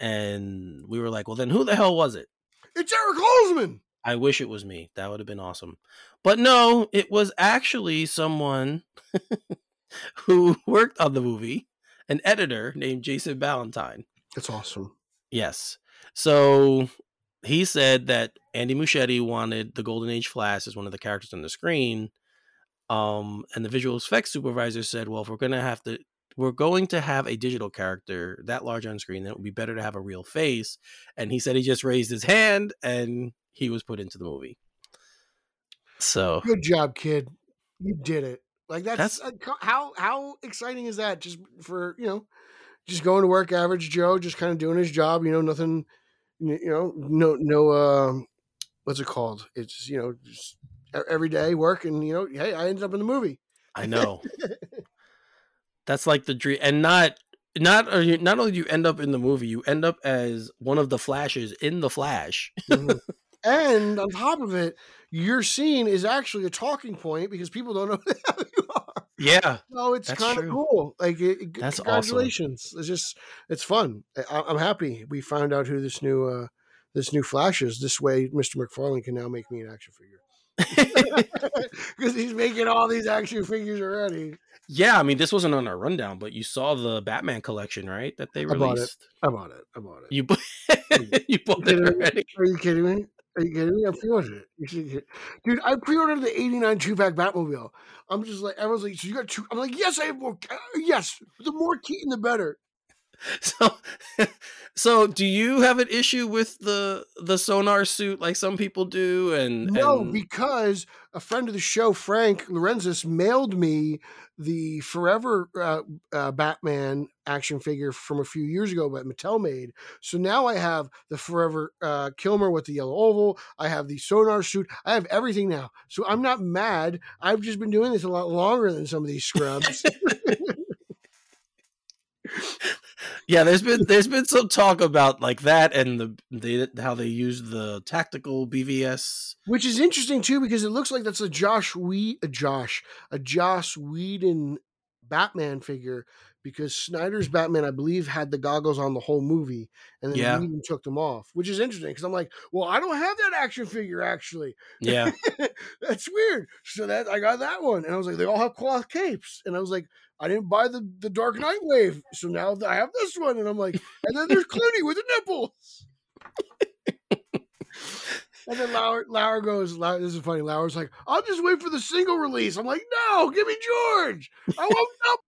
and we were like, "Well, then who the hell was it?" It's Eric Holzman. I wish it was me. That would have been awesome. But no, it was actually someone (laughs) who worked on the movie, an editor named Jason Ballantyne. That's awesome. Yes. So he said that Andy Muschietti wanted the Golden Age Flash as one of the characters on the screen. Um, and the visual effects supervisor said, well, if we're gonna have to we're going to have a digital character that large on screen, then it would be better to have a real face. And he said he just raised his hand and he was put into the movie. So Good job, kid. You did it. Like that's, That's- uh, how how exciting is that? Just for you know, just going to work, average Joe, just kind of doing his job. You know, nothing. You know, no no. Um, what's it called? It's you know, just every day work, and you know, hey, I ended up in the movie. I know. That's like the dream, and not not you, not only do you end up in the movie, you end up as one of the flashes in the Flash. Mhm. And on top of it, your scene is actually a talking point because people don't know (laughs) who you are. Yeah, No, it's kind of cool. Like, it, That's awesome. congratulations! It's just, it's fun. I, I'm happy we found out who this new, uh this new Flash is. This way, Mr. McFarlane can now make me an action figure (laughs) (laughs) because he's making all these action figures already. yeah. I mean, this wasn't on our rundown, but you saw the Batman collection, right? That they released. I bought it. I bought it. I bought it. You bu- you bought it already. Are you kidding me? Are you kidding me? I pre-ordered it. Dude, I pre-ordered the 89 two-pack Batmobile. I'm just like, everyone's like, so you got two? I'm like, yes, I have more. Yes, the more Keaton, the better. (laughs) So, (laughs) so do you have an issue with the the sonar suit like some people do? And No, and- because a friend of the show, Frank Lorenzis, mailed me the Forever uh, uh, Batman action figure from a few years ago that Mattel made. So now I have the Forever uh, Kilmer with the yellow oval. I have the sonar suit. I have everything now. So I'm not mad. I've just been doing this a lot longer than some of these scrubs. (laughs) yeah, there's been there's been some talk about like that and the they how they use the tactical BVS. Which is interesting too, because it looks like that's a Josh We a Josh a Josh Whedon Batman figure. Because Snyder's Batman, I believe, had the goggles on the whole movie, and then Yeah. Whedon took them off, which is interesting. Because I'm like, well, I don't have that action figure actually. Yeah, (laughs) That's weird. So that I got that one, and I was like, they all have cloth capes, and I was like, I didn't buy the the Dark Knight wave, so now I have this one, and I'm like, and then there's Clooney with the nipples. (laughs) And then Lauer, Lauer goes, Lauer, this is funny. Lauer's like, I'll just wait for the single release. I'm like, no, give me George. I won't (laughs) up.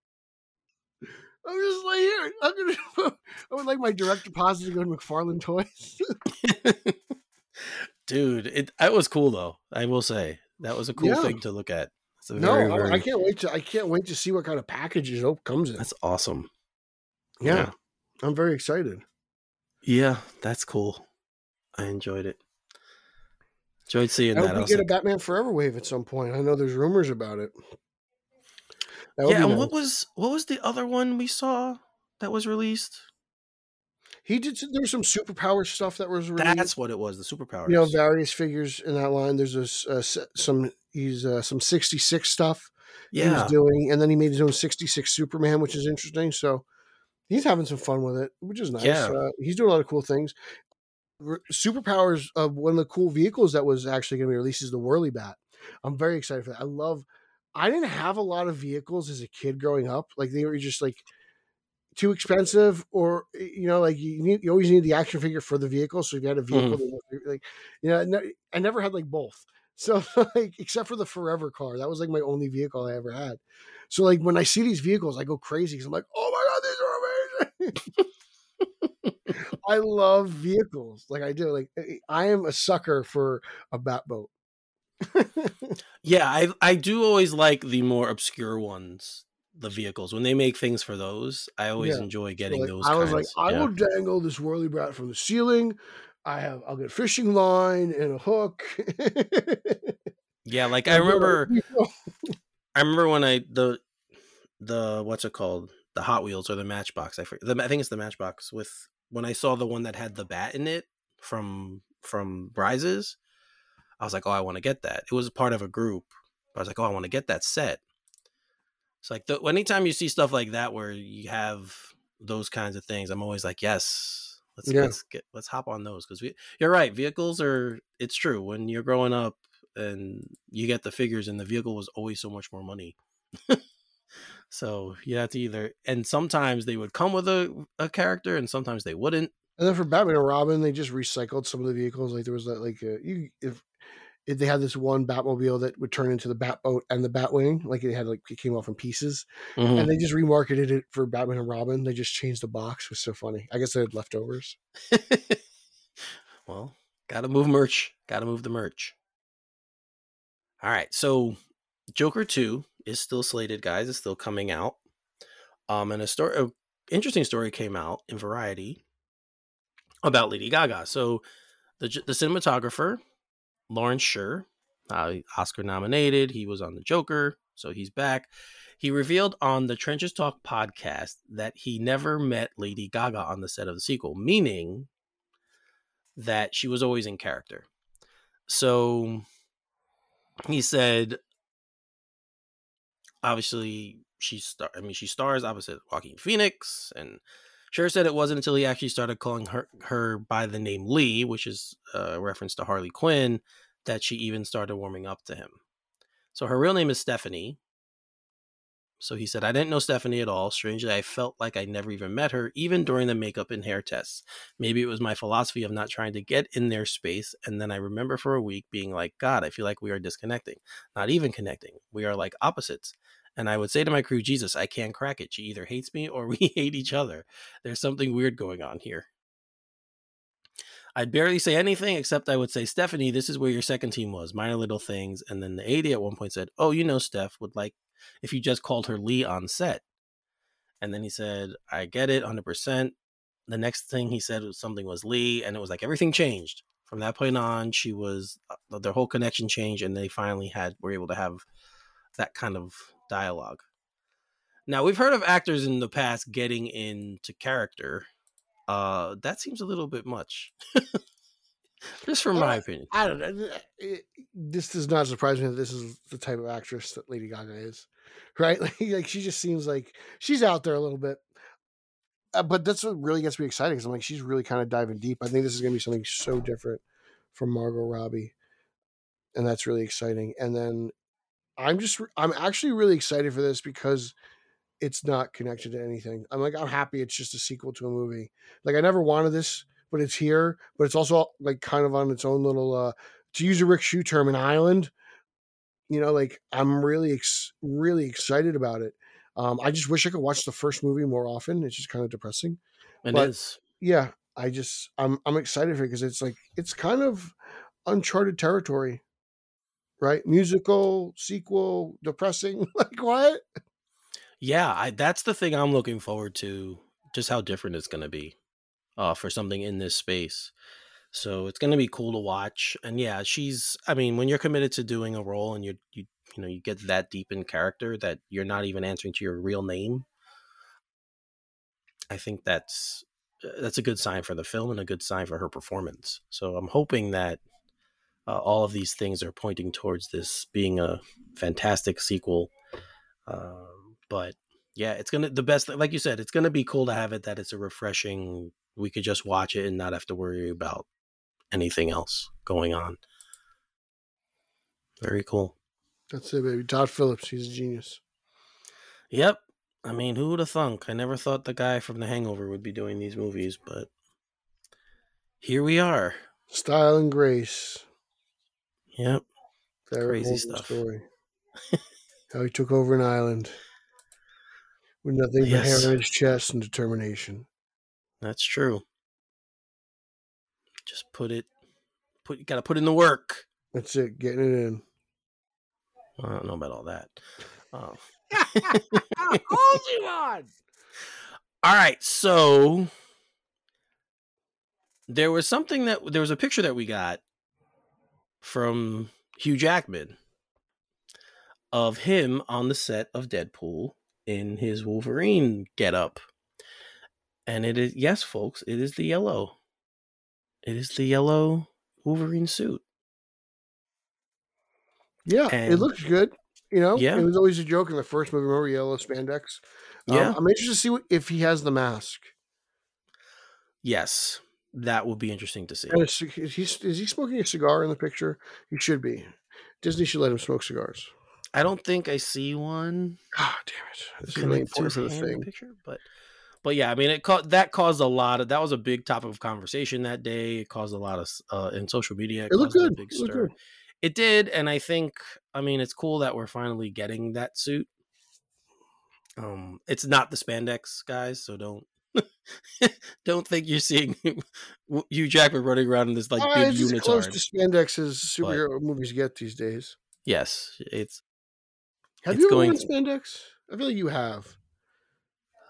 I'm just like, here, I'm gonna, (laughs) I would like my direct deposit to go to McFarlane Toys. dude, it it was cool though. I will say that was a cool Yeah. thing to look at. A no, very, I- can't wait to, I can't wait to see what kind of packages it comes in. That's awesome. yeah, yeah. I'm very excited. Yeah, that's cool. I enjoyed it. Enjoyed seeing I that. we get a like, Batman Forever wave at some point. I know there's rumors about it. Yeah, and nice. what was what was the other one we saw that was released? he did? There was some superpower stuff that was released. That's what it was. The superpowers. you know various figures in that line. There's a, a uh, s- some he's uh, some 66 stuff he was doing, and then he made his own 66 Superman, which is interesting. So he's having some fun with it, which is nice. Yeah. Uh, he's doing a lot of cool things. Superpowers, uh, one of the cool vehicles that was actually going to be released is the Whirly Bat. I'm very excited for that. I love. I didn't have a lot of vehicles as a kid growing up. Like they were just like too expensive, or you know, like you need you always need the action figure for the vehicle. So if you had a vehicle, was, like you know, I never had like both. So (laughs) like except for the Forever car, that was like my only vehicle I ever had. So like when I see these vehicles, I go crazy because I'm like, oh my god, these are amazing. (laughs) I love vehicles, like I do. Like I- I am a sucker for a bat boat. (laughs) yeah. I I do always like the more obscure ones, the vehicles when they make things for those. I always Yeah. enjoy So, getting like, those. I was like, kinds, I yeah. will dangle this Whirly Bat from the ceiling. I have, I'll get fishing line and a hook. (laughs) Yeah, like I remember. (laughs) I remember when I the the what's it called the Hot Wheels or the Matchbox. I forget, the, I think it's the Matchbox with when I saw the one that had the bat in it from from Rises. I was like, oh, I want to get that. It was part of a group. I was like, oh, I want to get that set. It's like the, anytime you see stuff like that where you have those kinds of things, I'm always like, yes, let's Yeah. let's get let's hop on those because we. You're right. Vehicles are. It's true when you're growing up and you get the figures and the vehicle was always so much more money. (laughs) so you have to either and sometimes they would come with a, a character and sometimes they wouldn't. and then for Batman and Robin, they just recycled some of the vehicles. Like there was that, like uh, you if they had this one Batmobile that would turn into the Batboat and the Batwing, like it had like it came off in pieces, Mm-hmm. and they just remarketed it for Batman and Robin. They just changed the box. It was so funny. I guess they had leftovers. (laughs) well, gotta move merch. Gotta move the merch. All right, so Joker Two is still slated, guys. It's still coming out. Um, and a story, a interesting story came out in Variety about Lady Gaga. So the the cinematographer Lawrence Sher, uh, Oscar nominated. He was on the Joker, so he's back. He revealed on the Trenches Talk podcast that he never met Lady Gaga on the set of the sequel, meaning that she was always in character. So he said, obviously, she star. I mean, she stars opposite Joaquin Phoenix, and Sher said it wasn't until he actually started calling her her by the name Lee, which is uh, a reference to Harley Quinn, that she even started warming up to him. So her real name is Stephanie. So he said, I didn't know Stephanie at all. Strangely, I felt like I never even met her, even during the makeup and hair tests. Maybe it was my philosophy of not trying to get in their space. And then I remember for a week being like, God, I feel like we are disconnecting, not even connecting. We are like opposites. And I would say to my crew, Jesus, I can't crack it. She either hates me or (laughs) we hate each other. There's something weird going on here. I'd barely say anything except I would say, Stephanie, this is where your second team was. Minor little things. And then the AD at one point said, Oh, you know, Steph would like if you just called her Lee on set. And then he said, I get it 100%. The next thing he said was something was Lee. And it was like everything changed. From that point on, she was, uh, their whole connection changed. And they finally had, were able to have that kind of dialogue. Now, we've heard of actors in the past getting into character. Uh, that seems a little bit much. (laughs) Just from my opinion. I don't know. It, this does not surprise me that this is the type of actress that Lady Gaga is, (laughs) right? Like, like she just seems like she's out there a little bit. Uh, but that's what really gets me excited because I'm like, she's really kind of diving deep. I think this is going to be something so different from Margot Robbie, and that's really exciting. And then I'm just, I'm actually really excited for this because it's not connected to anything. I'm like, I'm happy it's just a sequel to a movie. Like, I never wanted this, but it's here. But it's also like kind of on its own little, uh, to use a Rick Shoe term, an island. You know, like I'm really, ex- really excited about it. Um, I just wish I could watch the first movie more often. It's just kind of depressing. It but- is. Yeah, I just, I'm, I'm excited for it because it's like it's kind of uncharted territory, right? Musical sequel, depressing. (laughs) like what? Yeah, I, that's the thing I'm looking forward to. Just how different it's going to be uh, for something in this space. So it's going to be cool to watch. And yeah, she's. I mean, when you're committed to doing a role and you you you know you get that deep in character that you're not even answering to your real name, I think that's uh, that's a good sign for the film and a good sign for her performance. So I'm hoping that uh, all of these things are pointing towards this being a fantastic sequel. Um, but yeah, it's gonna the best. Like you said, it's gonna be cool to have it that it's a refreshing. We could just watch it and not have to worry about anything else going on. Very cool. That's it, baby. Todd Phillips, he's a genius. Yep. I mean, who would have thunk? I never thought the guy from The Hangover would be doing these movies, but here we are. Style and grace. Yep. Very Crazy Morgan stuff. Story. (laughs) How he took over an island with nothing but Yes. hair on his chest and determination. That's true. Just put it put you gotta put in the work. That's it, getting it in. I don't know about all that. Um, (laughs) Hold you on. (laughs) all right, so there was something that there was a picture that we got from Hugh Jackman of him on the set of Deadpool in his Wolverine getup. And it is yes, folks, it is the yellow. It is the yellow Wolverine suit. Yeah, it looks good. You know, Yeah. it was always a joke in the first movie. Remember yellow spandex? Um, Yeah. I'm interested to see what, if he has the mask. Yes, that would be interesting to see. Is, he is he smoking a cigar in the picture? He should be. Disney should let him smoke cigars. I don't think I see one God damn it! This is really important for the thing. picture, but but yeah, I mean, it ca- that caused a lot of that was a big topic of conversation that day. It caused a lot of uh, in social media. It looked caused a good. big It looked good. It did, and I think I mean it's cool that we're finally getting that suit. Um, it's not the spandex guys, so don't (laughs) don't think you're seeing (laughs) Hugh Jackman running around in this like Uh, big it's as close to spandex as superhero movies get these days. Yes, it's Have It's you ever going- worn spandex? I feel like you have.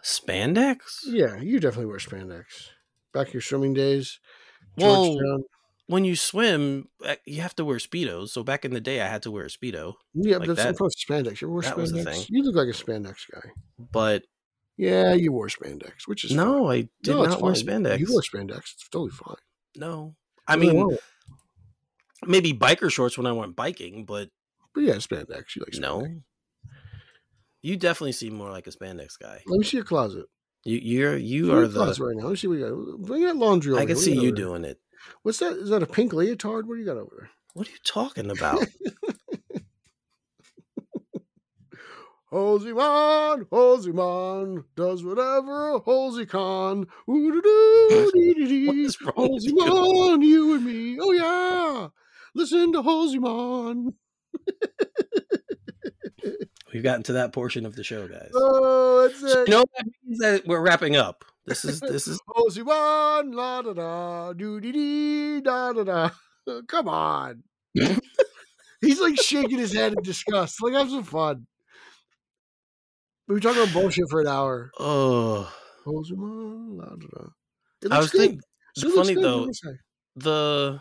spandex. Yeah, you definitely wear spandex. Back in your swimming days. Well, Georgetown. when you swim, uh, you have to wear speedos. So back in the day, I had to wear a speedo. Yeah, like but that's that- I'm close to spandex. You ever wore that was the spandex? You look like a spandex guy. But Yeah, you wore spandex, which is fine. no, I did No, not wear spandex. You wore spandex. It's totally fine. no, I mean maybe biker shorts when I went biking, but but yeah, spandex. You like spandex. no. You definitely seem more like a spandex guy. Let me see your closet. You, you're you are the. right now. Let me see what you got. Bring that laundry over I can see got you doing it. What's that? Is that a pink leotard? What do you got over there? What are you talking (laughs) about? Halsey man, Halsey man, does whatever Halsey can. Ooh-doo-doo-dee-dee-dee. What is wrong you? man, you and me. Oh yeah. Listen to Halsey man. (laughs) We've gotten to that portion of the show, guys. Oh, that's So it. you know that means that we're wrapping up. This is this is (laughs) Halsey man, la da da, doo dee dee, da da da. Come on. (laughs) He's like shaking his head in disgust. Like, have some fun. We were talking about bullshit for an hour. oh. Halsey man, la da da. It I looks was good. thinking funny good, though can I say? the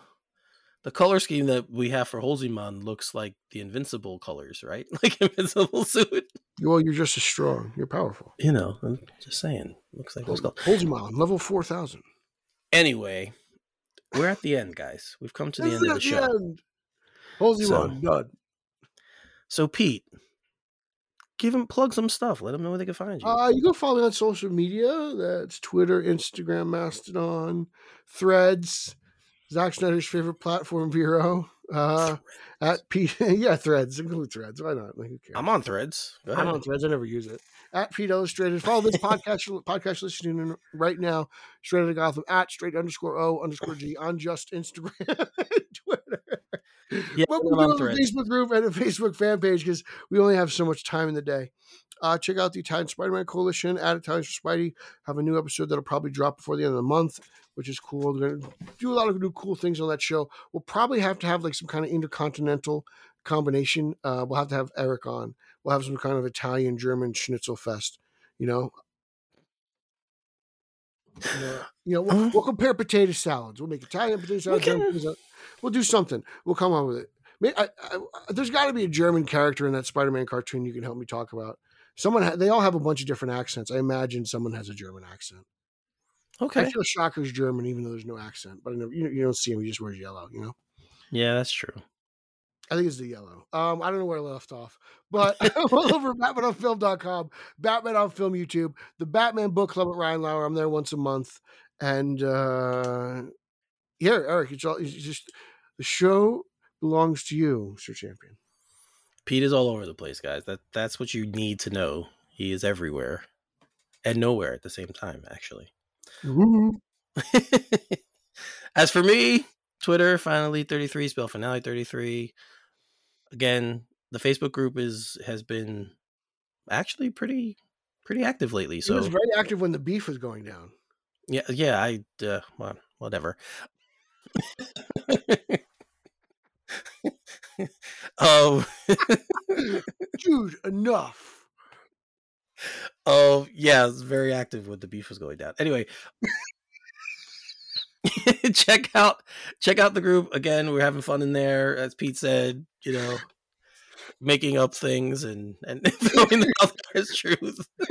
the color scheme that we have for Holzimon looks like the invincible colors, right? (laughs) Like invincible suit. Well, you're just as strong. You're powerful. You know, I'm just saying. Looks like. Halsey man, level 4,000. Anyway, we're at the end, guys. We've come to the end of the at show. end. Halsey So- done. So Pete, give him plug some stuff. Let them know where they can find you. Uh, you can follow me on social media. That's Twitter, Instagram, Mastodon, Threads, Zack Snyder's favorite platform, Vero. Uh, at Pete, (laughs) yeah, Threads, include Threads. Why not? Like, who cares? I'm on Threads. I'm on Threads. I never use it. At Pete Illustrated. Follow this podcast (laughs) podcast listening in right now. Straight out of Gotham at straight underscore O underscore G on just Instagram (laughs) and Twitter. Yeah, but we do a Facebook group and a Facebook fan page because we only have so much time in the day. Uh, check out the Italian Spider-Man Coalition at Italian for Spidey. Have a new episode that'll probably drop before the end of the month, which is cool. They're gonna do a lot of new cool things on that show. We'll probably have to have like some kind of intercontinental combination. Uh, we'll have to have Eric on. We'll have some kind of Italian German schnitzel fest. You know, You know, you know we'll, we'll compare potato salads. We'll make Italian potato salad. can- German potato salad. We'll do something. We'll come on with it. May- I, I, there's got to be a German character in that Spider-Man cartoon you can help me talk about. Someone, ha- they all have a bunch of different accents. I imagine someone has a German accent. Okay. I feel Shocker's German, even though there's no accent. But I never, you, you don't see him; he just wears yellow. You know. Yeah, that's true. I think it's the yellow. Um, I don't know where I left off, but (laughs) (laughs) all over BatmanOnFilm.com, Batman on Film YouTube, the Batman Book Club at Ryan Lauer. I'm there once a month, and uh, yeah, Eric, it's all it's just the show belongs to you, Sir Champion. Pete is all over the place, guys. That that's what you need to know. He is everywhere and nowhere at the same time, actually. (laughs) As for me, Twitter finally 33 spell finale 33. Again, the Facebook group is has been actually pretty pretty active lately. So it was very active when the beef was going down. yeah, yeah, I uh, well, whatever. (laughs) um (laughs) Dude, enough. Oh yeah, it's very active when the beef was going down. Anyway, (laughs) check out check out the group again. We're having fun in there, as Pete said. You know, making up things and and (laughs) throwing them out there as truth. (laughs)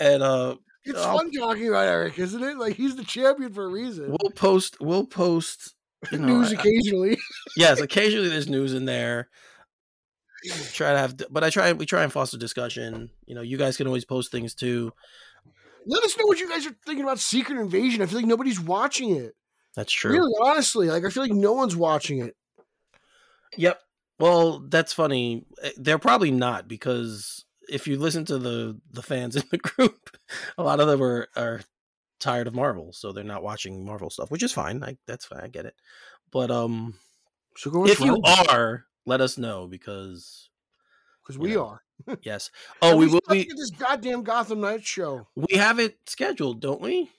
and uh, It's I'll- fun talking about Eric, isn't it? Like he's the champion for a reason. we'll post we'll post you know, News I- occasionally. yes, occasionally there's news in there. Try to have, but I try we try and foster discussion. You know, you guys can always post things too. Let us know what you guys are thinking about Secret Invasion. I feel like nobody's watching it. That's true. Really, honestly, like I feel like no one's watching it. Yep. Well, that's funny. Eh, They're probably not because if you listen to the the fans (laughs) in the group, a lot of them are are tired of Marvel, so they're not watching Marvel stuff, which is fine. I that's fine. I get it. But um, So go if you are, let us know because because we know, are. Yes. (laughs) Oh, we still will be. this goddamn Gotham Knights show. We have it scheduled, don't we?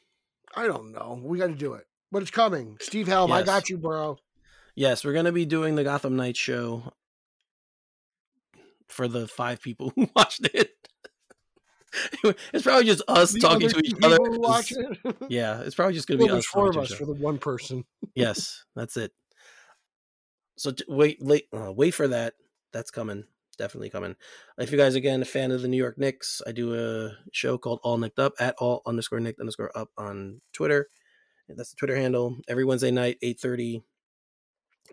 I don't know. We got to do it, but it's coming. Steve Helm, I got you, bro. Yes, we're gonna be doing the Gotham Knights show for the five people who (laughs) watched it. (laughs) it's probably just us The talking to each other. people who 'cause- watch it. Yeah, it's probably just gonna Well, be us. four of us for the one person. yes, that's it. So t- wait, wait, uh, wait for that. That's coming. Definitely coming. If you guys again a fan of the New York Knicks, I do a show called All Nicked Up at all underscore Nicked underscore up on Twitter. That's the Twitter handle. Every Wednesday night, eight thirty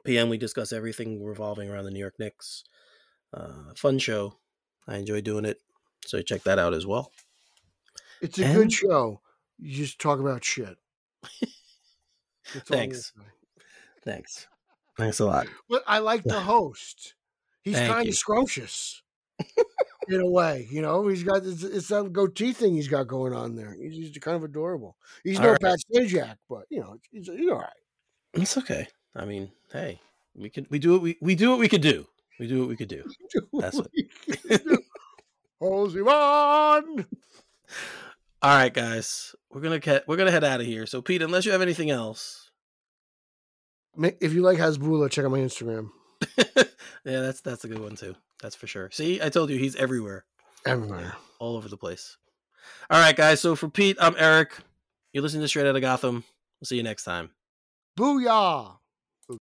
p.m. We discuss everything revolving around the New York Knicks. Uh, fun show. I enjoy doing it. So check that out as well. It's a And- good show. You just talk about shit. That's all I'm Thanks. Thanks. Thanks a lot. But I like the (laughs) host. He's Thank kind you. of scrumptious (laughs) in a way, you know. He's got it's, it's that goatee thing he's got going on there. He's, he's kind of adorable. He's All no right. Pat Sajak, but you know, he's, he's all right. It's okay. I mean, hey, we could we do what we we do what we could do. We do what we could do. (laughs) That's what- Halsey on. (laughs) All right, guys, we're gonna get we're gonna head out of here. So, Pete, unless you have anything else, If you like Hasbulla, check out my Instagram. Yeah, that's that's a good one too. That's for sure. See, I told you he's everywhere, Everywhere. all over the place. All right, guys. So for Pete, I'm Eric. You're listening to Straight Outta Gotham. We'll see you next time. Booyah!